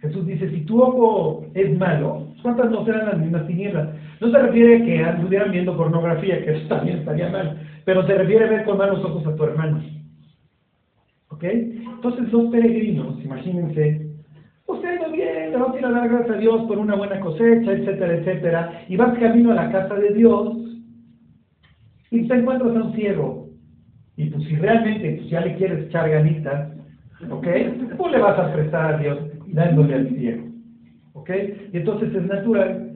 Jesús dice, si tu ojo es malo, ¿cuántas no serán las mismas tinieblas? No se refiere a que estuvieran viendo pornografía, que eso también estaría mal, pero se refiere a ver con malos ojos a tu hermano. ¿Ok? Entonces los peregrinos, imagínense, usted ido bien, le vas a ir a dar gracias a Dios por una buena cosecha, etcétera, etcétera, y vas camino a la casa de Dios y te encuentras a un ciego. Y pues si realmente pues, ya le quieres echar ganitas, ¿ok? Pues le vas a prestar a Dios dándole al ciego. ¿Ok? Y entonces es natural,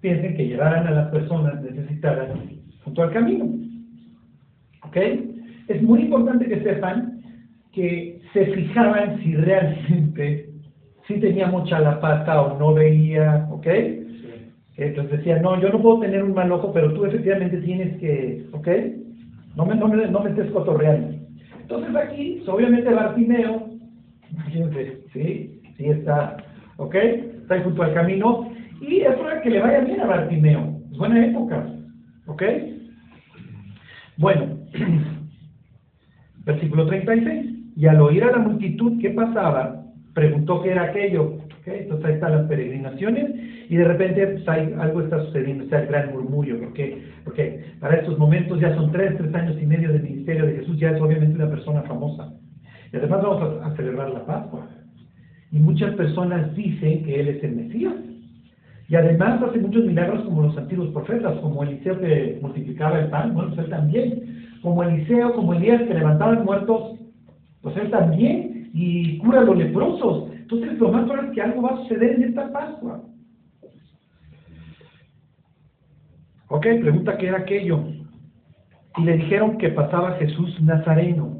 piensen que llevaran a las personas necesitadas junto al camino. ¿Ok? Es muy importante que sepan que se fijaban si realmente, si tenía mucha la pata o no veía, ¿ok? Entonces decía, no, yo no puedo tener un mal ojo, pero tú efectivamente tienes que, ¿ok? No me, no me, no me estés cotorreando. Entonces aquí, pues, obviamente Bartimeo, imagínense, ¿sí? Sí está, ¿ok? Está ahí junto al camino. Y es hora que le vaya bien a Bartimeo. Es buena época, ¿ok? Bueno, versículo 36. Y al oír a la multitud que pasaba, preguntó qué era aquello. ¿ok? Entonces ahí están las peregrinaciones y de repente pues, hay, algo está sucediendo, está el gran murmullo. ¿Por qué? Porque para estos momentos ya son tres, tres años y medio de ministerio de Jesús, ya es obviamente una persona famosa. Y además vamos a, a celebrar la Pascua. Y muchas personas dicen que Él es el Mesías. Y además hace muchos milagros como los antiguos profetas, como Eliseo que multiplicaba el pan, bueno, pues él también. Como Eliseo, como Elías que levantaban muertos, pues él también. Y cura a los leprosos. Entonces lo más probable es que algo va a suceder en esta Pascua. Ok, pregunta qué era aquello. Y le dijeron que pasaba Jesús Nazareno.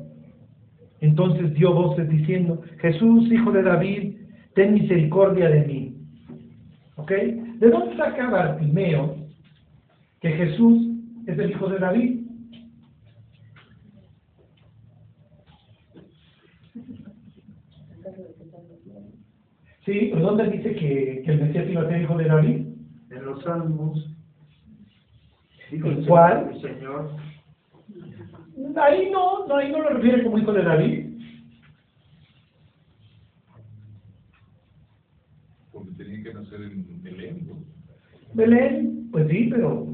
Entonces dio voces diciendo, Jesús, hijo de David, ten misericordia de mí. ¿Ok? ¿De dónde saca Bartimeo que Jesús es el hijo de David? Sí, ¿pero dónde dice que, que el Mesías iba a ser hijo de David? En los salmos, dijo ¿El cuál? Señor, el Señor, Ahí no, no, ahí no lo refiere como hijo de David. Porque tenía que nacer en Belén, ¿no? Belén, pues sí, pero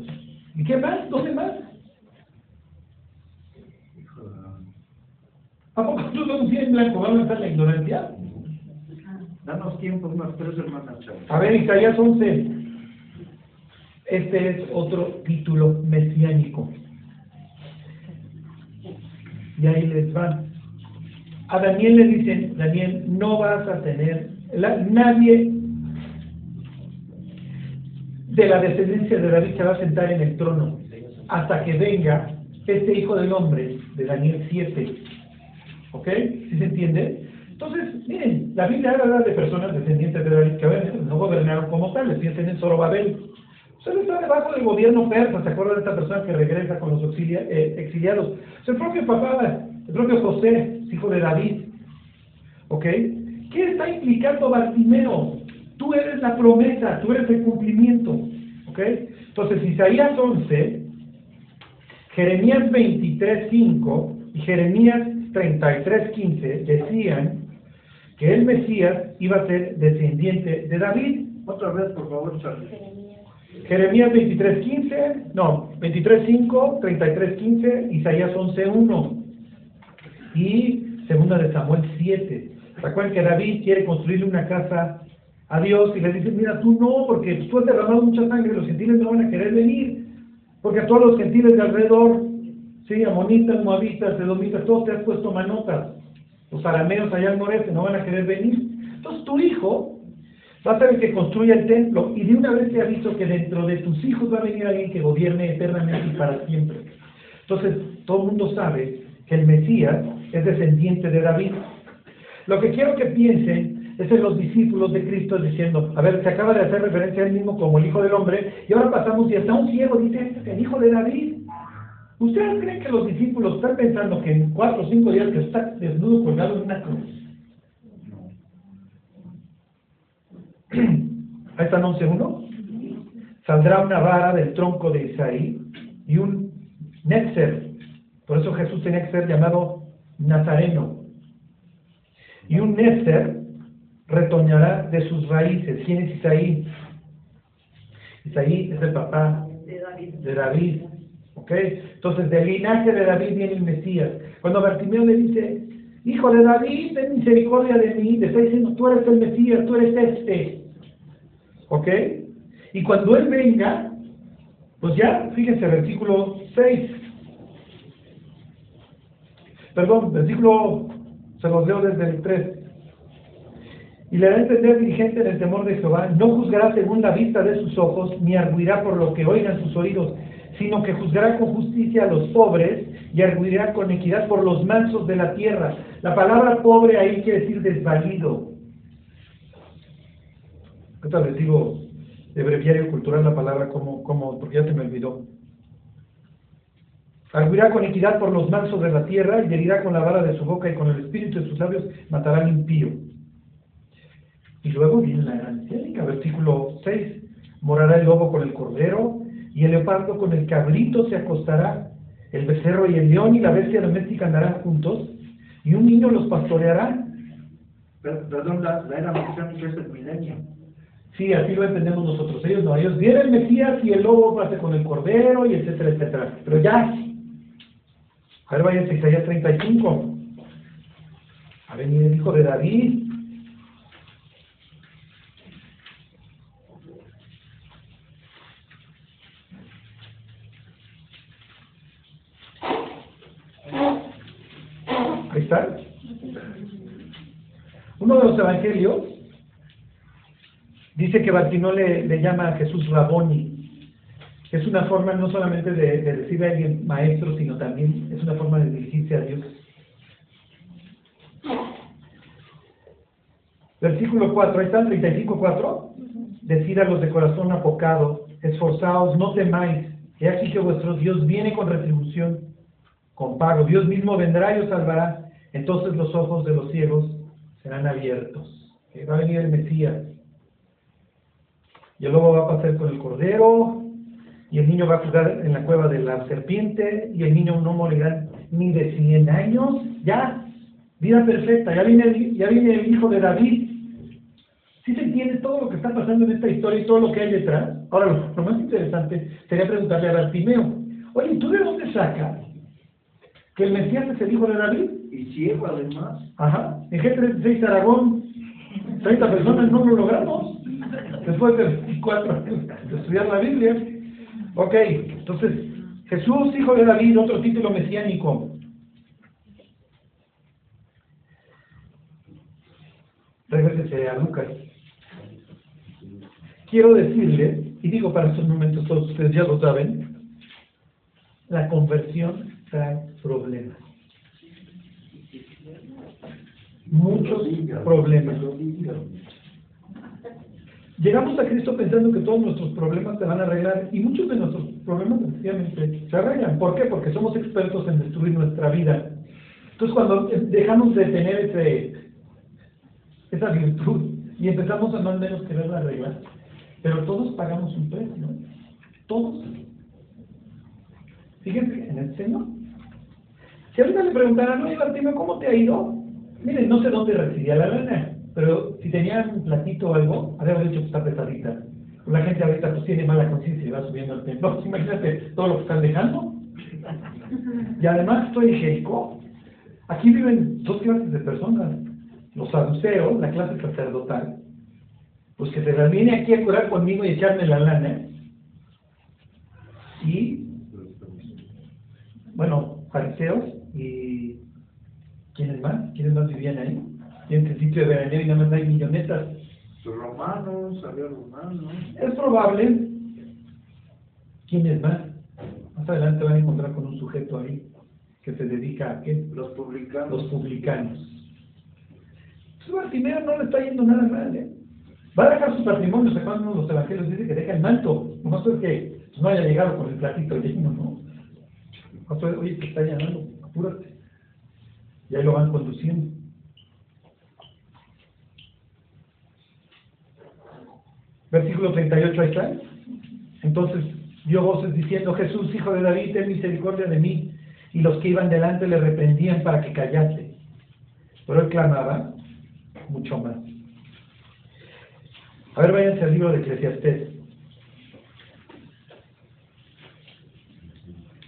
¿y qué más? ¿Dónde más? ¿A poco tú no en blanco va a lanzar la ignorancia? Danos tiempo unas tres hermanas. A ver, Isaías 11. Este es otro título mesiánico. Y ahí les van. A Daniel le dicen, Daniel, no vas a tener, la- nadie de la descendencia de David se va a sentar en el trono hasta que venga este hijo del hombre de Daniel 7. ¿Ok? ¿Sí se entiende? Entonces, miren, la Biblia habla de personas descendientes de David que no gobernaron como tales, piensen en Zorobabel. Usted está debajo del gobierno persa, ¿se acuerdan de esta persona que regresa con los auxilia- eh, exiliados? O sea, el propio papá, el propio José, hijo de David. ¿Ok? ¿Qué está implicando Bartimeo? Tú eres la promesa, tú eres el cumplimiento. ¿Ok? Entonces, Isaías 11, Jeremías 23.5 y Jeremías 33.15 decían que el Mesías iba a ser descendiente de David. Otra vez, por favor, Charlie. Jeremías 23.15, no, 23.5, 33.15, Isaías 11.1 y segunda de Samuel 7. ¿Recuerdan que David quiere construirle una casa a Dios y le dice, mira, tú no, porque tú has derramado mucha sangre, los gentiles no van a querer venir, porque a todos los gentiles de alrededor, sí, amonitas, moabitas, edomitas, todos te has puesto manotas. Los arameos allá al noreste no van a querer venir. Entonces tu hijo va a ser que construya el templo y de una vez te aviso que dentro de tus hijos va a venir alguien que gobierne eternamente y para siempre. Entonces todo el mundo sabe que el Mesías es descendiente de David. Lo que quiero que piensen es en los discípulos de Cristo diciendo, a ver, se acaba de hacer referencia a él mismo como el Hijo del Hombre, y ahora pasamos y hasta un ciego dice, "Este es el Hijo de David. ¿Ustedes creen que los discípulos están pensando que en cuatro o cinco días que está desnudo colgado en una cruz? Ahí están 11.1. Saldrá una vara del tronco de Isaí y un Netzer. Por eso Jesús tenía que ser llamado Nazareno. Y un Netzer retoñará de sus raíces. ¿Quién es Isaí? Isaí es el papá De David. de David. ¿Ok? Entonces, del linaje de David viene el Mesías. Cuando Bartimeo le dice, Hijo de David, ten misericordia de mí, le está diciendo, tú eres el Mesías, tú eres este. ¿Ok? Y cuando Él venga, pues ya, fíjense, versículo 6. Perdón, versículo, se los leo desde el 3. Y le hará entender dirigente en el temor de Jehová, no juzgará según la vista de sus ojos, ni arguirá por lo que oigan sus oídos, sino que juzgará con justicia a los pobres y arguirá con equidad por los mansos de la tierra. La palabra pobre ahí quiere decir desvalido. ¿Qué tal les digo de breviario cultural la palabra como, como, porque ya se me olvidó? Arguirá con equidad por los mansos de la tierra y herirá con la vara de su boca y con el espíritu de sus labios matará al impío. Y luego viene la angélica, versículo 6. Morará el lobo con el cordero y el leopardo con el cabrito se acostará. El becerro y el león y la bestia doméstica andarán juntos y un niño los pastoreará. Per- Perdón, la, la era mesiánica es el milenio. Sí, así lo entendemos nosotros. Ellos no, ellos viene el Mesías y el lobo pase con el cordero y etcétera, etcétera. Pero ya. A ver, váyanse a Isaías 35. A venir el hijo de David. Ahí está. Uno de los evangelios dice que Bartimeo le, le llama a Jesús Raboni. Es una forma no solamente de, de decirle a alguien maestro, sino también es una forma de dirigirse a Dios. Versículo 4, ahí está, 35, 4. Decid a los de corazón apocado, esforzaos, no temáis, he aquí que vuestro Dios viene con retribución, con pago. Dios mismo vendrá y os salvará. Entonces los ojos de los ciegos serán abiertos. Va a venir el Mesías. Y el lobo va a pasar con el cordero, y el niño va a jugar en la cueva de la serpiente, y el niño no morirá ni de 100 años. Ya, vida perfecta, ya viene, el- ya viene el hijo de David. ¿Sí se entiende todo lo que está pasando en esta historia y todo lo que hay detrás? Ahora, lo, lo más interesante sería preguntarle a Bartimeo, oye, ¿tú de dónde sacas que el Mesías es el hijo de David? Y ciego además. Ajá, en G36 Aragón, 30 personas no lo logramos, después de 24 años de estudiar la Biblia. Ok, entonces, Jesús, hijo de David, otro título mesiánico. Regrésese a Lucas. Quiero decirle, y digo para estos momentos todos ustedes ya lo saben, la conversión trae problemas. Muchos problemas. Llegamos a Cristo pensando que todos nuestros problemas se van a arreglar y muchos de nuestros problemas sencillamente se arreglan. ¿Por qué? Porque somos expertos en destruir nuestra vida. Entonces cuando dejamos de tener ese, esa virtud y empezamos a más o menos quererla arreglar, pero todos pagamos un precio, ¿no? Todos. Fíjense en el Señor. Si ahorita le preguntaran, oye Bartimeo, ¿cómo te ha ido? Miren, no sé dónde residía la lana, pero si tenían un platito o algo, habría dicho que está pesadita. La gente ahorita pues tiene mala conciencia y va subiendo el templo. Imagínate todo lo que están dejando. Y además estoy en Jericó. Aquí viven dos clases de personas. Los saduceos, la clase sacerdotal, pues que se viene aquí a curar conmigo y echarme la lana. Y, bueno, fariseos y ¿quiénes más? ¿Quiénes más vivían ahí? Y en el sitio de veraneo y nada más hay millonetas. Los romanos, había romanos. Es probable. ¿Quiénes más? Más adelante van a encontrar con un sujeto ahí que se dedica a qué? Los publicanos. Los publicanos. Entonces Bartimeo no le está yendo nada mal, ¿eh? Va a dejar su patrimonio, sacando los evangelios, dice que deja el manto. No es que no haya llegado con el platito lleno, ¿no? Oye, que está llamando, apúrate. Y ahí lo van conduciendo. Versículo 38, ahí está. Entonces dio voces diciendo, Jesús, hijo de David, ten misericordia de mí. Y los que iban delante le reprendían para que callase. Pero él clamaba mucho más. A ver, váyanse al libro de Eclesiastés.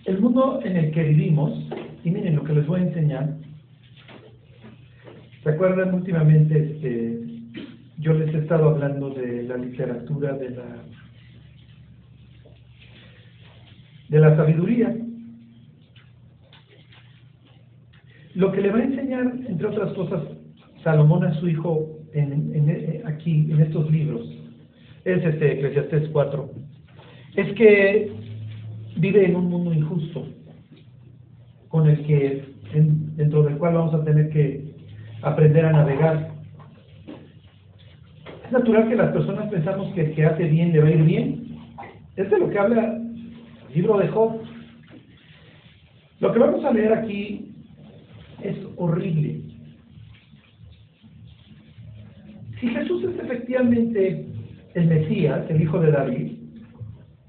El mundo en el que vivimos, y miren lo que les voy a enseñar. ¿Se acuerdan últimamente? Este, yo les he estado hablando de la literatura, de la, de la sabiduría. Lo que le va a enseñar, entre otras cosas, Salomón a su hijo en, en, en, aquí, en estos libros, es este Eclesiastés 4, es que vive en un mundo injusto, con el que, en, dentro del cual vamos a tener que aprender a navegar. Es natural que las personas pensamos que el que hace bien le va a ir bien. Es de lo que habla el libro de Job. Lo que vamos a leer aquí es horrible. Si Jesús es efectivamente el Mesías, el hijo de David,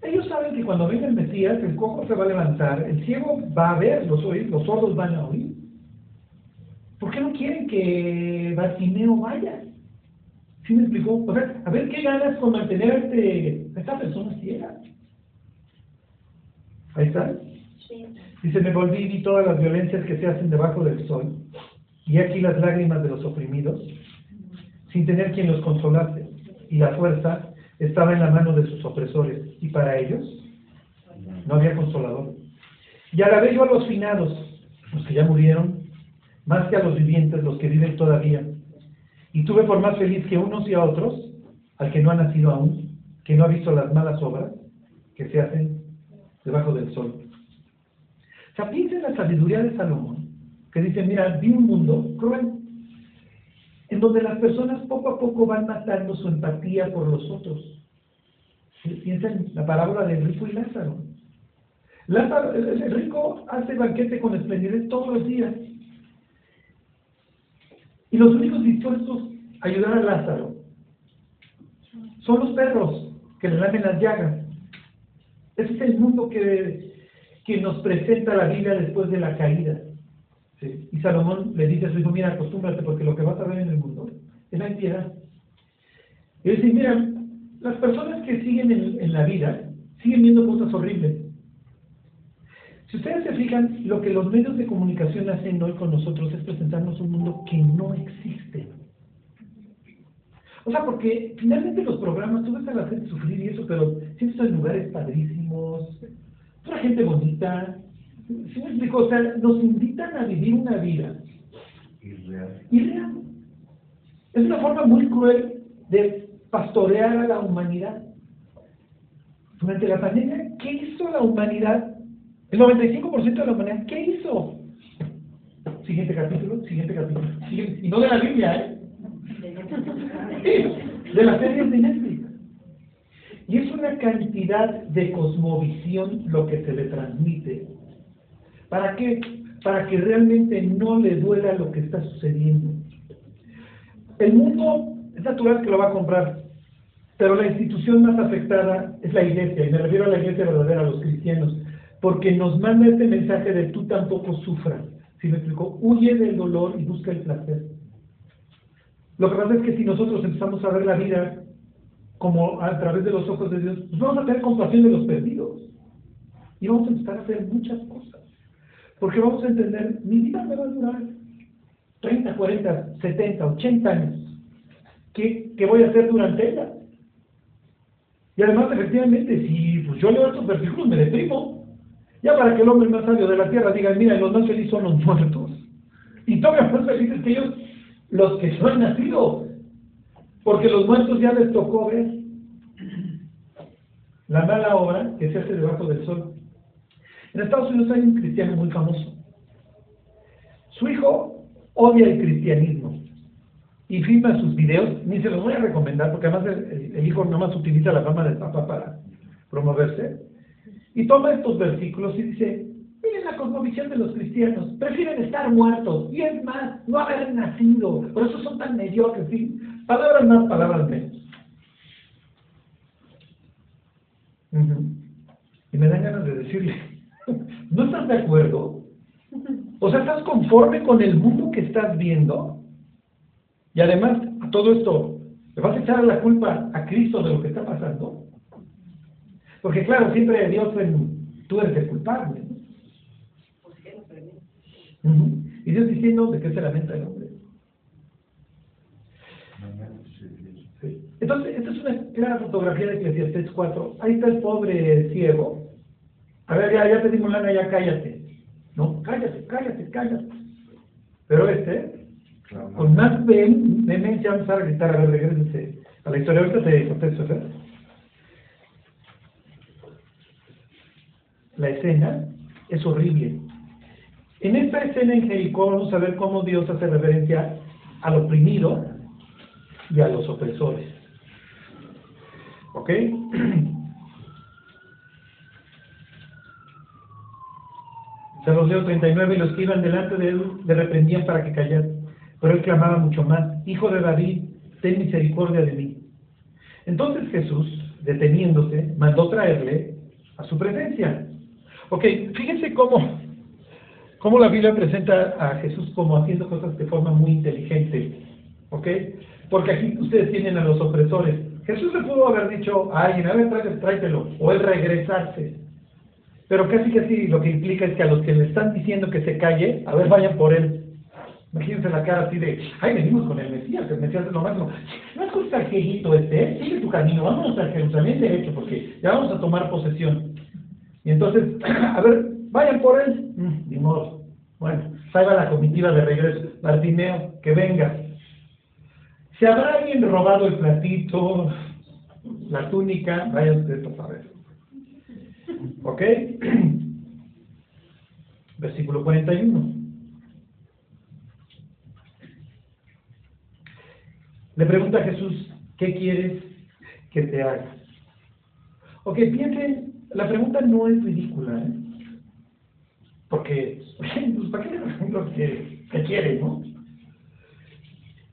ellos saben que cuando venga el Mesías, el cojo se va a levantar, el ciego va a ver, los, oír, los sordos van a oír. ¿Por qué no quieren que Bartimeo vaya? ¿Sí me explicó? O sea, a ver qué ganas con mantener a, este, a esta persona ciega. Ahí está. Sí. Dice, me volví y vi todas las violencias que se hacen debajo del sol, y aquí las lágrimas de los oprimidos, sin tener quien los consolase, y la fuerza estaba en la mano de sus opresores, y para ellos no había consolador. Y alabé yo a los finados, los que ya murieron, más que a los vivientes, los que viven todavía. Y tuve por más feliz que unos y a otros, al que no ha nacido aún, que no ha visto las malas obras que se hacen debajo del sol. O sea, piensa en la sabiduría de Salomón, que dice, mira, vi un mundo cruel, en donde las personas poco a poco van matando su empatía por los otros. Piensa en la parábola del rico y Lázaro. Lázaro, el, rico hace banquete con esplendidez todos los días. Y los únicos dispuestos a ayudar a Lázaro son los perros que le lamen las llagas. Ese es el mundo que, que nos presenta la Biblia después de la caída. Y Salomón le dice a su hijo, mira, acostúmbrate porque lo que vas a ver en el mundo es la impiedad. Y dice, mira, las personas que siguen en, en la vida siguen viendo cosas horribles. Si ustedes se fijan, lo que los medios de comunicación hacen hoy con nosotros es presentarnos un mundo que no existe. O sea, porque finalmente los programas, tú ves a la gente sufrir y eso, pero siempre son en lugares padrísimos, una gente bonita. ¿Sí me explico? O sea, nos invitan a vivir una vida Irreal. irreal. Es una forma muy cruel de pastorear a la humanidad. Durante la pandemia, ¿qué hizo la humanidad El 95% de la humanidad, ¿qué hizo? Siguiente capítulo, siguiente capítulo. Y no de la Biblia, ¿eh? De las series de Netflix. Y es una cantidad de cosmovisión lo que se le transmite. ¿Para qué? Para que realmente no le duela lo que está sucediendo. El mundo es natural que lo va a comprar, pero la institución más afectada es la iglesia, y me refiero a la iglesia verdadera, a los cristianos, porque nos manda este mensaje de tú tampoco sufras. Si me explico, huye del dolor y busca el placer. Lo que pasa es que si nosotros empezamos a ver la vida como a través de los ojos de Dios, pues vamos a tener compasión de los perdidos. Y vamos a empezar a hacer muchas cosas. Porque vamos a entender, mi vida me va a durar 30, 40, 70, 80 años. ¿Qué, qué voy a hacer durante ella? Y además, efectivamente, si pues, yo leo estos versículos, me deprimo. Ya para que el hombre más sabio de la tierra diga, mira, los más felices son los muertos. Y todavía más felices que ellos, los que no han nacido. Porque los muertos ya les tocó ver la mala obra que se hace debajo del sol. En Estados Unidos hay un cristiano muy famoso. Su hijo odia el cristianismo y filma sus videos, ni se los voy a recomendar porque además el- el hijo nomás utiliza la fama del papá para promoverse. Y toma estos versículos y dice, miren la cosmovisión de los cristianos, prefieren estar muertos y es más, no haber nacido, por eso son tan mediocres, ¿sí? palabras más, palabras menos. Y me dan ganas de decirle, ¿no estás de acuerdo? O sea, ¿estás conforme con el mundo que estás viendo? Y además, a todo esto, ¿le vas a echar la culpa a Cristo de lo que está pasando? Porque claro, siempre Dios, en- tú eres el culpable. ¿no? Ujú. Y Dios diciendo de qué se lamenta el hombre. Sí. Entonces, esta es una clara fotografía de Eclesiastés 4. Ahí está el pobre ciego. A ver, ya, ya te dimos lana, ya cállate. No, cállate, cállate, cállate. Pero este, con más ven- vehemencia vamos a gritar, a ver, regresense a la historia. Ahorita te contesto, ¿verdad? La escena es horrible. En esta escena en Jericó vamos a ver cómo Dios hace referencia al oprimido y a los opresores. ¿Ok? Se los leo 39 y los que iban delante de él le reprendían para que callara. Pero él clamaba mucho más, Hijo de David, ten misericordia de mí. Entonces Jesús, deteniéndose, mandó traerle a su presencia. Ok, fíjense cómo, cómo la Biblia presenta a Jesús como haciendo cosas de forma muy inteligente. ¿Ok? Porque aquí ustedes tienen a los opresores. Jesús le pudo haber dicho a alguien, a ver, tráete- tráetelo, o él regresarse. Pero casi que sí, lo que implica es que a los que le están diciendo que se calle, a ver, vayan por él. Imagínense la cara así de, ay, venimos con el Mesías, el Mesías es lo máximo. No es justo viejito este, ¿eh? sigue tu camino, vámonos a Jerusalén derecho, porque ya vamos a tomar posesión. Y entonces, a ver, vayan por él. Mm, ni modo. Bueno, va la comitiva de regreso. Bartimeo, que venga. Si habrá alguien robado el platito, la túnica, vaya usted a saber. ¿Ok? Versículo 41. Le pregunta a Jesús, ¿qué quieres que te haga? Ok, piensen, la pregunta no es ridícula, ¿eh? Porque, pues, ¿para qué le pregunto qué, qué quiere, no?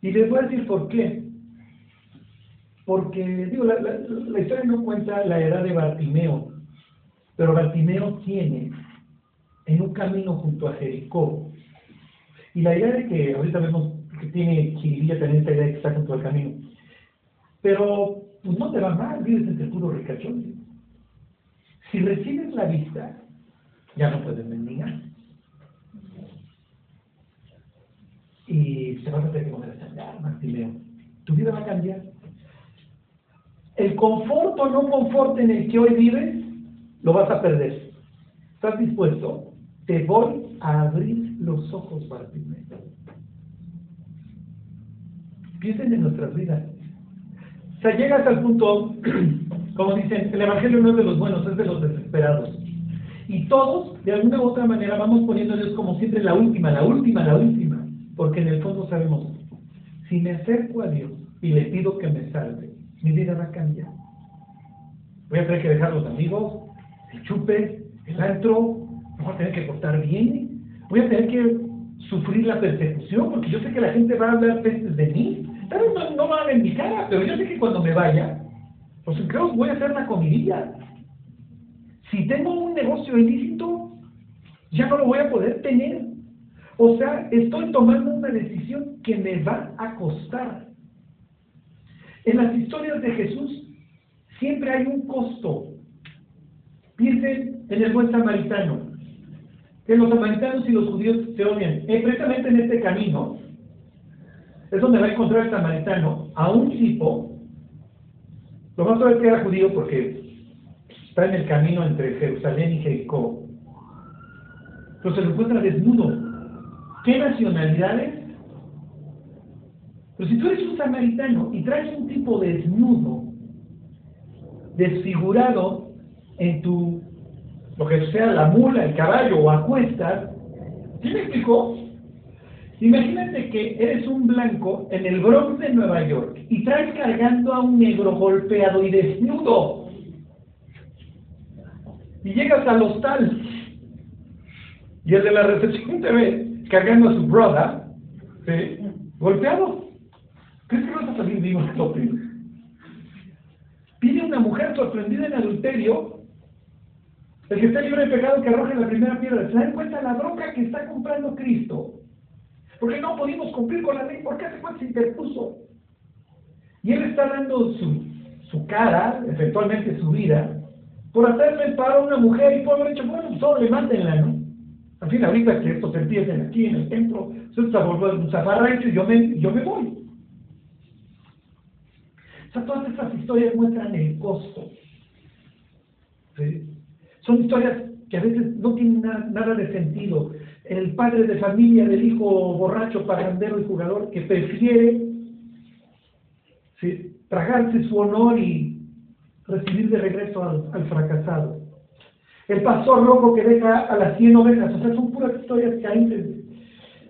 Y les voy a decir por qué. Porque, digo, la historia no cuenta la edad de Bartimeo, pero Bartimeo tiene en un camino junto a Jericó. Y la idea de que ahorita vemos que tiene Chiribilla también esta idea de que está junto al camino. Pero, pues no te va mal, vives entre puro ricachón. Si recibes la vista, ya no puedes mendigar. Y te vas a tener que poner a chambear, Martimeo. Tu vida va a cambiar. El confort o no confort en el que hoy vives, lo vas a perder. ¿Estás dispuesto? Te voy a abrir los ojos, Bartimeo. Piensen en nuestras vidas. O sea, llegas al punto, como dicen, el Evangelio no es de los buenos, es de los desesperados. Y todos, de alguna u otra manera, vamos poniendo a Dios como siempre la última, la última, la última. Porque en el fondo sabemos, si me acerco a Dios y le pido que me salve, mi vida va a cambiar. Voy a tener que dejar los amigos, el chupe, el antro, voy a tener que portar bien, voy a tener que sufrir la persecución, porque yo sé que la gente va a hablar pestes de mí. Tal vez no, no van en mi cara, pero yo sé que cuando me vaya, pues creo voy a hacer la comidilla. Si tengo un negocio ilícito, ya no lo voy a poder tener. O sea, estoy tomando una decisión que me va a costar. En las historias de Jesús siempre hay un costo. Piensen en el buen samaritano. Que los samaritanos y los judíos se odian. Eh, precisamente en este camino es donde va a encontrar el samaritano a un tipo. Lo más probable es que era judío porque está en el camino entre Jerusalén y Jericó. Pero se lo encuentra desnudo. ¿Qué nacionalidades? Pero si tú eres un samaritano y traes un tipo desnudo, desfigurado en tu, lo que sea, la mula, el caballo o acuestas, ¿sí me explicó? Imagínate que eres un blanco en el Bronx de Nueva York y traes cargando a un negro golpeado y desnudo. Y llegas al hostal y el de la recepción te ve cargando a su brother, golpeado. ¿Crees que vas a salir vivo estúpido? Pide una mujer sorprendida en adulterio, el que está libre de pecado que arroje la primera piedra. ¿Se dan cuenta la bronca que está comprando Cristo? Porque no pudimos cumplir con la ley, porque hace cuánto se interpuso. Y él está dando su, su cara, eventualmente su vida, por hacerle el paro a una mujer y por haber hecho, bueno, solo le mándenla, ¿no? Al fin, ahorita que estos empiecen aquí en el templo, se está volviendo un zafarrancho y yo me, yo me voy. O sea, todas estas historias muestran el costo. ¿sí? Son historias que a veces no tienen na- nada de sentido. El padre de familia del hijo borracho, pagandero y jugador que prefiere ¿sí? tragarse su honor y recibir de regreso al, fracasado. El pastor loco que deja a las 100 ovejas, o sea, son puras historias caídas.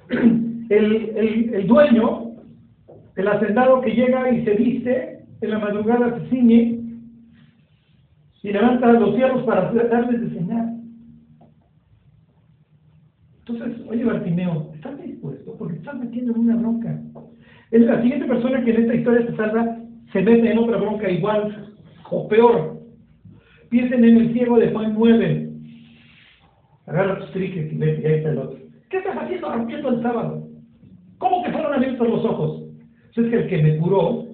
El, el, el dueño, el hacendado que llega y se viste, en la madrugada se ciñe y levanta los cierros para darles de cenar. Entonces, oye Bartimeo, ¿estás dispuesto? Porque te estás metiendo en una bronca. Es la siguiente persona que en esta historia se salva se mete en otra bronca igual o peor. Piensen en el ciego de Juan 9. Agarra tus triques y vete, ahí está el otro. ¿Qué estás haciendo rompiendo el sábado? ¿Cómo te fueron abiertos los ojos? Pues es que el que me curó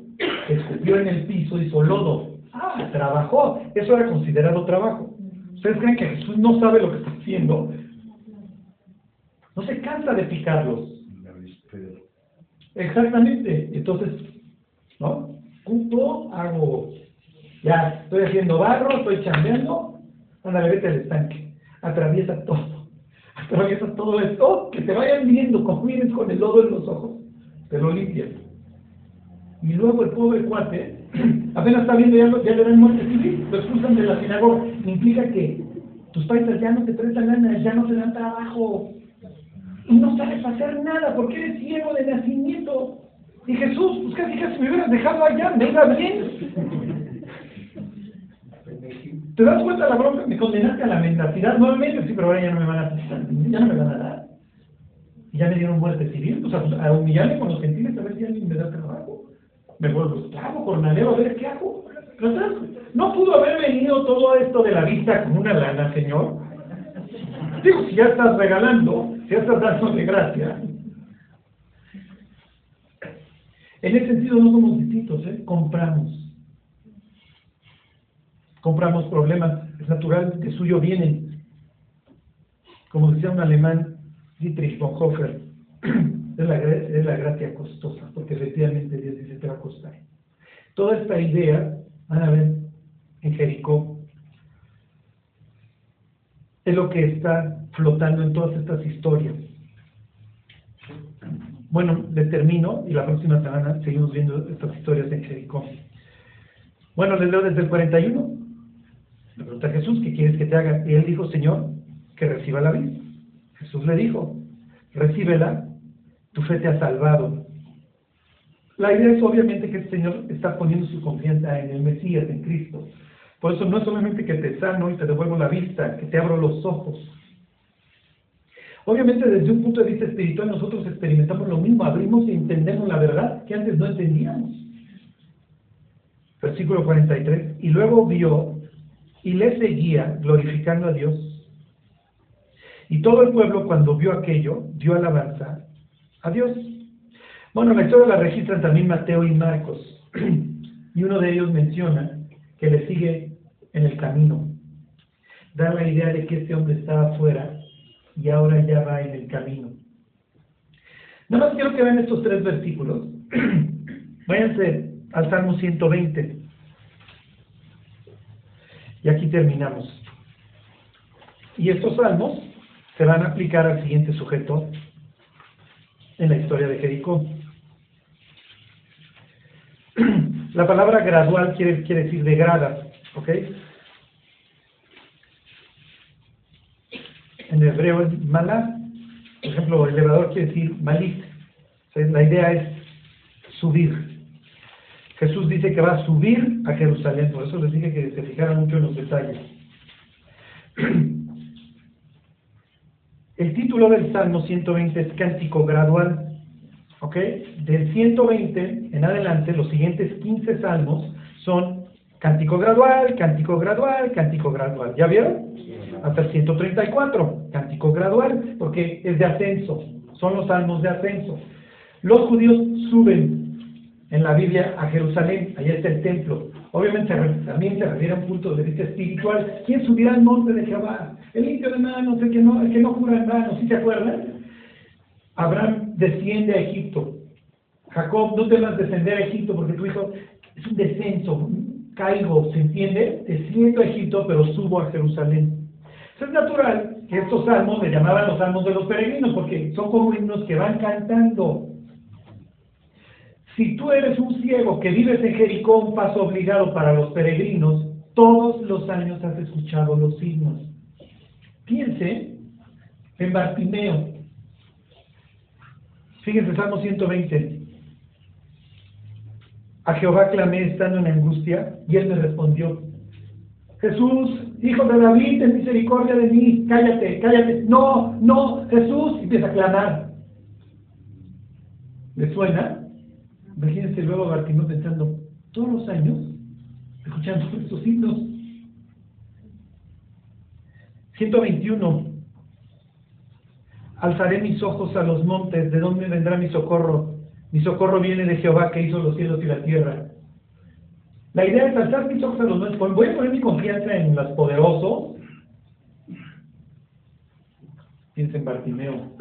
escupió en el piso, hizo lodo. Ah, trabajó. Eso era considerado trabajo. ¿Ustedes creen que Jesús no sabe lo que está haciendo? De picarlos. Exactamente. Entonces, ¿no? Junto hago, ya, estoy haciendo barro, estoy chambeando, ándale, vete al estanque. Atraviesa todo. Atraviesa todo esto, que te vayan viendo, como vienen con el lodo en los ojos, te lo limpias. Y luego el pobre cuate, apenas está viendo, ya, lo- ya le dan muerte civil, lo expulsan de la sinagoga. Implica que tus paisas ya no te prestan lana, ya no te dan trabajo. Y no sabes hacer nada porque eres ciego de nacimiento. Y Jesús, pues casi casi me hubieras dejado allá, me iba bien. ¿Te das cuenta de la bronca? Me condenaste a la mendacidad nuevamente, sí, pero ahora ya no me van a dar. Y ya me dieron muerte civil, pues a, humillarme con los gentiles a ver si alguien me da trabajo. Me vuelvo esclavo, jornalero, a ver qué hago. ¿No? ¿No pudo haber venido todo esto de la vista con una lana, señor? Digo, si ya estás regalando, si ya estás dando de gracia. En ese sentido no somos distintos, ¿eh? Compramos. Compramos problemas, es natural, de suyo vienen. Como decía un alemán, Dietrich Bonhoeffer, es la, es la gracia costosa, porque efectivamente Dios dice te va a costar. Toda esta idea, van a ver, en Jericó, es lo que está flotando en todas estas historias. Bueno, les termino y la próxima semana seguimos viendo estas historias en Jericó. Bueno, les leo desde el 41. Le pregunta Jesús, ¿qué quieres que te haga? Y él dijo, Señor, que reciba la vida. Jesús le dijo, recíbela, tu fe te ha salvado. La idea es obviamente que el Señor está poniendo su confianza en el Mesías, en Cristo. Por eso no es solamente que te sano y te devuelvo la vista, que te abro los ojos. Obviamente desde un punto de vista espiritual nosotros experimentamos lo mismo, abrimos y entendemos la verdad que antes no entendíamos. Versículo 43. Y luego vio y le seguía glorificando a Dios. Y todo el pueblo cuando vio aquello dio alabanza a Dios. Bueno, la historia la registran también Mateo y Marcos. y uno de ellos menciona que le sigue en el camino. Da la idea de que este hombre estaba afuera y ahora ya va en el camino. Nada más quiero que vean estos tres versículos. Váyanse al Salmo 120. Y aquí terminamos. Y estos salmos se van a aplicar al siguiente sujeto en la historia de Jericó. La palabra gradual quiere, quiere decir de grada, ¿ok? En hebreo es malá. Por ejemplo, elevador quiere decir malit. La idea es subir. Jesús dice que va a subir a Jerusalén, por eso les dije que se fijaran mucho en los detalles. El título del Salmo 120 es Cántico Gradual. ¿Ok? Del 120 en adelante, los siguientes 15 salmos son Cántico Gradual, Cántico Gradual, Cántico Gradual. ¿Ya vieron? Hasta el 134, Cántico Gradual, porque es de ascenso, son los salmos de ascenso. Los judíos suben en la Biblia a Jerusalén, allá está el templo. Obviamente también se refiere a un punto de vista espiritual. ¿Quién subirá al monte de Jehová? El limpio de manos, el que no, el que no jura en vano, ¿sí se acuerdan? Abraham desciende a Egipto. Jacob, no temas descender a Egipto porque tu hijo es un descenso, caigo, ¿se entiende? Desciendo a Egipto, pero subo a Jerusalén. Es natural que estos salmos le llamaban los salmos de los peregrinos porque son como himnos que van cantando. Si tú eres un ciego que vives en Jericó, un paso obligado para los peregrinos, todos los años has escuchado los himnos. Piense en Bartimeo. Fíjense, Salmo 120. A Jehová clamé estando en angustia y él me respondió. Jesús, hijo de David, ten misericordia de mí. Cállate, cállate. No, no, Jesús. Empieza a clamar. ¿Le suena? Imagínense luego a Bartimeo pensando, todos los años, escuchando estos himnos. 121. Alzaré mis ojos a los montes, ¿de dónde vendrá mi socorro? Mi socorro viene de Jehová que hizo los cielos y la tierra. La idea es alzar mis ojos a los montes. Voy a poner mi confianza en los poderosos. Piensa en Bartimeo.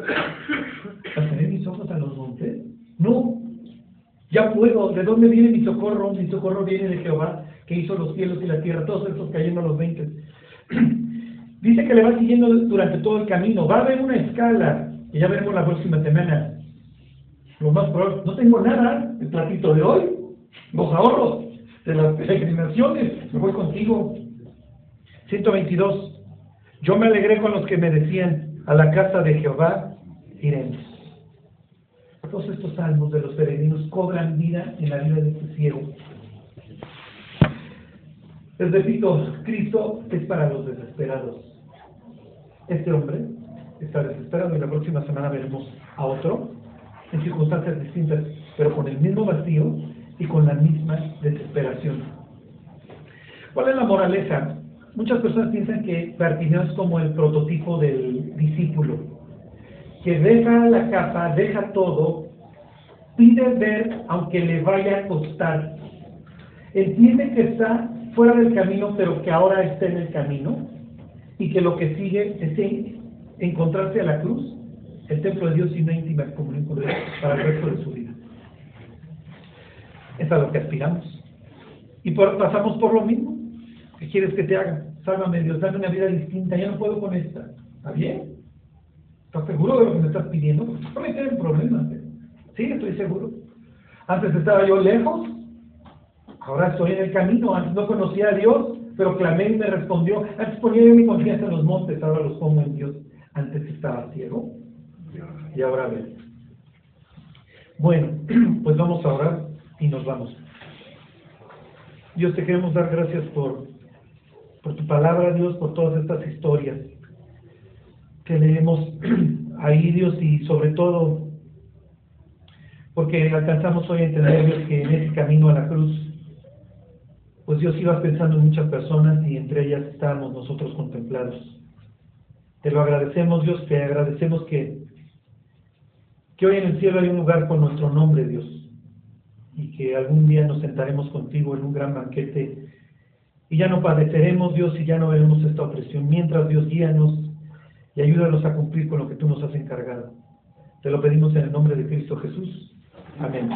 ¿Alzaré mis ojos a los montes? No, ya puedo, ¿de dónde viene mi socorro? Mi socorro viene de Jehová, que hizo los cielos y la tierra, todos estos cayendo a los 20. Dice que le va siguiendo durante todo el camino. Va a haber una escala, que ya veremos la próxima semana. Lo más probable, no tengo nada, el platito de hoy, los ahorros de las peregrinaciones, me voy contigo. 122. Yo me alegré con los que me decían, a la casa de Jehová iremos. Todos estos salmos de los peregrinos cobran vida en la vida de este ciego. Les repito, Cristo es para los desesperados. Este hombre está desesperado y la próxima semana veremos a otro en circunstancias distintas, pero con el mismo vacío y con la misma desesperación. ¿Cuál es la moraleja? Muchas personas piensan que Bartimeo es como el prototipo del discípulo que deja la capa, deja todo, pide ver aunque le vaya a costar. Entiende que está fuera del camino, pero que ahora está en el camino y que lo que sigue es encontrarse a la cruz, el templo de Dios y una íntima comunión con Dios para el resto de su vida. Es a lo que aspiramos. Y pasamos por lo mismo. ¿Qué quieres que te haga? Sálvame Dios, dame una vida distinta, ya no puedo con esta. ¿Está bien? ¿Estás seguro de lo que me estás pidiendo? Porque estoy en problemas. ¿eh? Sí, estoy seguro. Antes estaba yo lejos, ahora estoy en el camino. Antes no conocía a Dios, pero clamé y me respondió. Antes ponía yo mi confianza en los montes, ahora los pongo en Dios. Antes estaba ciego y ahora veo. Bueno, pues vamos a orar y nos vamos. Dios, te queremos dar gracias por, por tu palabra, Dios, por todas estas historias que leemos ahí, Dios, y sobre todo porque alcanzamos hoy a entender, que en ese camino a la cruz, pues Dios iba pensando en muchas personas y entre ellas estábamos nosotros contemplados. Te lo agradecemos, Dios, te agradecemos que, que hoy en el cielo hay un lugar con nuestro nombre, Dios, y que algún día nos sentaremos contigo en un gran banquete y ya no padeceremos, Dios, y ya no veremos esta opresión. Mientras, Dios, guíanos y ayúdanos a cumplir con lo que tú nos has encargado. Te lo pedimos en el nombre de Cristo Jesús. Amén.